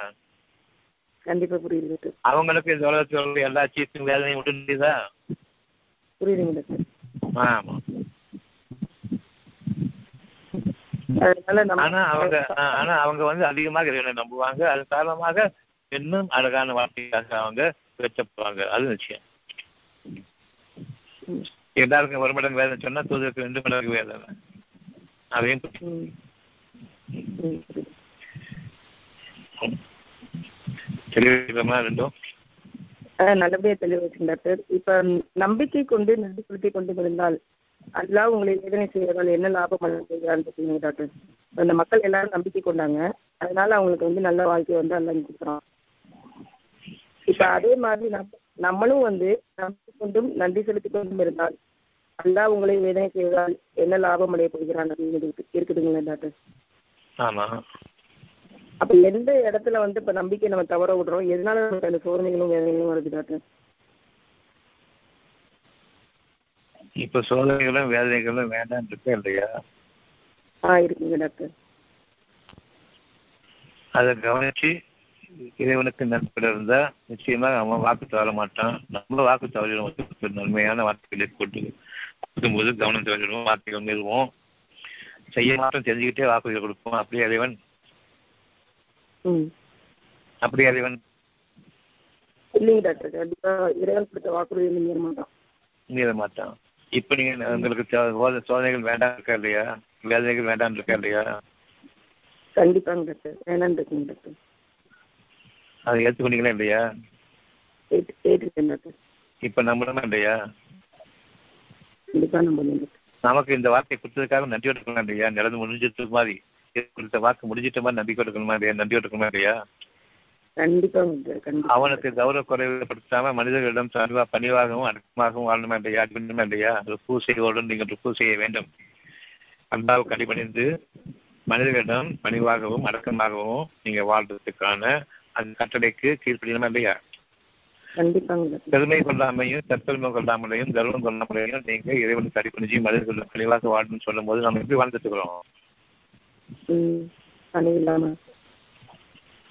கண்டிப்பா புரியுது அவங்களுக்கு இந்த உலகத்தில் எல்லா சீசும் வேதனையும் விட்டு முடியுதா புரியுதுங்க டாக்டர் ஆமா. ஆனா அவங்க ஆனா அவங்க வந்து அதிகமாக இறைவனை நம்புவாங்க. அது காரணமாக இன்னும் அழகான வார்த்தையாக அவங்க வெச்சப்படுவாங்க அது நிச்சயம். எல்லாருக்கும் ஒரு மடங்கு வேதனை சொன்னா தூதருக்கு ரெண்டு மடங்கு வேதனை. அதையும் ரெண்டும்? நல்லபடியா தெளிவாச்சு டாக்டர். இப்ப நம்பிக்கை கொண்டு நன்றி செலுத்தி கொண்டு இருந்தால் அல்லா உங்களை வேதனை செய்வதால் என்ன லாபம் அடைகிறான்னு டாக்டர்? அந்த மக்கள் எல்லாரும் நம்பிக்கை கொண்டாங்க. அதனால அவங்களுக்கு வந்து நல்ல வாழ்க்கை வந்து அல்லா கொடுக்குறான். இப்ப அதே மாதிரி நம்ம நம்மளும் வந்து நம்பிக்கை கொண்டும் நன்றி செலுத்தி கொண்டும் இருந்தால் அல்லா உங்களை வேதனை செய்வதால் என்ன லாபம் அடைய போகிறான் அப்படின்னு இருக்குதுங்களா டாக்டர்? ஆமா. அப்ப எந்த இடத்துல வந்து இப்ப நம்பிக்கை நம்ம தவற விடுறோம்? எதனால நமக்கு அந்த சோதனைகளும் வேதனைகளும் வருது டாக்டர்? இப்ப சோதனைகளும் வேதனைகளும் வேண்டாம் இருக்கா இல்லையா? ஆ இருக்குங்க டாக்டர். அதை கவனிச்சு இறைவனுக்கு நட்பில் இருந்தா நிச்சயமாக அவன் வாக்கு தவற மாட்டான். நம்ம வாக்கு தவறிடும் நன்மையான வார்த்தைகளை கொண்டு கொடுக்கும்போது கவனம் தவறிடுவோம் வார்த்தைகள் மீறுவோம். செய்ய மாட்டோம் தெரிஞ்சுக்கிட்டே வாக்குகள் கொடுப்போம். அப்படியே இறைவன் அப்படி இறைவன் இல்லைங்க டாக்டர் கண்டிப்பா இறைவன் கொடுத்த வாக்குறுதி மீற மாட்டான் மீற மாட்டான் இப்ப நீங்க உங்களுக்கு சோதனைகள் வேண்டாம் இருக்கா இல்லையா? வேதனைகள் வேண்டாம் இருக்கா இல்லையா? கண்டிப்பாங்க டாக்டர் வேணாம் இருக்குங்க டாக்டர். அதை ஏற்றுக்கொண்டீங்களா இல்லையா? இப்ப நம்பணுமா இல்லையா? நமக்கு இந்த வார்த்தை கொடுத்ததுக்காக நன்றி இல்லையா? நடந்து முடிஞ்சிட்டு மாதிரி. கொடுத்த வாக்கு முடிஞ்சிட்ட மாதிரி நம்பிக்கை எடுக்கணுமா இல்லையா? நன்றி எடுக்கணுமா இல்லையா? அவனுக்கு கௌரவ குறைவுபடுத்தாம மனிதர்களிடம் பணிவா பணிவாகவும் அடக்கமாகவும் வாழணுமா இல்லையா? அடிபணுமா இல்லையா? ருப்பு செய்வோடு நீங்கள் ருப்பு செய்ய வேண்டும். அல்லாவுக்கு அடிபணிந்து மனிதர்களிடம் பணிவாகவும் அடக்கமாகவும் நீங்க வாழ்றதுக்கான அந்த கட்டளைக்கு கீழ்ப்படியணுமா இல்லையா? பெருமை கொள்ளாமையும் தற்பெருமை கொள்ளாமலையும் கர்வம் கொள்ளாமலையும் நீங்க இறைவனுக்கு அடிப்பணிஞ்சு மனிதர்களும் பணிவாக வாழணும்னு சொல்லும் போது நம்ம எப்படி வாழ்ந்துட்டு இருக்கிறோம்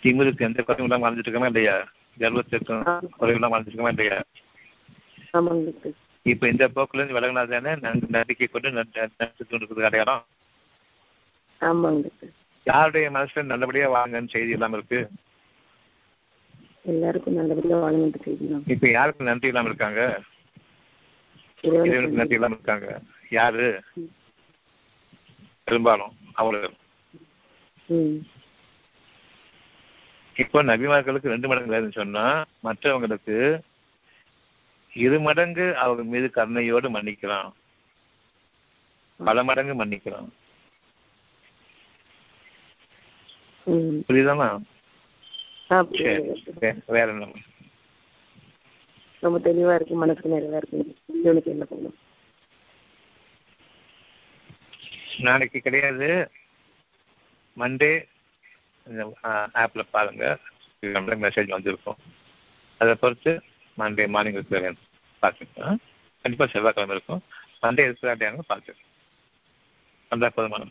திமுருக்கு எந்த குறையும் இல்லாம வாழ்ந்துட்டு இருக்கோமா இல்லையா? கர்வத்திற்கும் குறைவில்லாம வாழ்ந்துட்டு இருக்கோமா இல்லையா? இப்ப இந்த போக்குல இருந்து விலகினா தானே நம்பிக்கை கொண்டு நடத்தி அடையாளம்? யாருடைய மனசுல நல்லபடியா வாங்கன்னு செய்தி இல்லாம இருக்கு? எல்லாருக்கும் நல்லபடியா வாழணும் செய்தி இப்ப யாருக்கு நன்றி இல்லாம இருக்காங்க? இறைவனுக்கு நன்றி இல்லாம இருக்காங்க. யாரு? பெரும்பாலும் அவர்கள் இப்போ நபிமார்களுக்கு ரெண்டு மடங்கு வேதனை சொன்னா மற்றவங்களுக்கு இரு மடங்கு அவங்க மீது கருணையோடு மன்னிக்கிறான் பல மடங்கு மன்னிக்கிறான் புரியுதாமா வேற என்ன? ரொம்ப தெளிவா இருக்கு மனசுக்கு நிறைவா இருக்கு. இவனுக்கு என்ன பண்ணும் நாளைக்கு கிடையாது. மண்டே ஆப்ல பாருங்க. மெசேஜ் வந்திருக்கும். அதை பொறுத்து மண்டே மார்னிங் இருக்கிற பார்த்துக்கலாம். கண்டிப்பாக செவ்வாய்க்கிழமை இருக்கும். மண்டே இருக்கிறாட்டியாங்க பார்த்துக்கலாம். அந்த போதுமான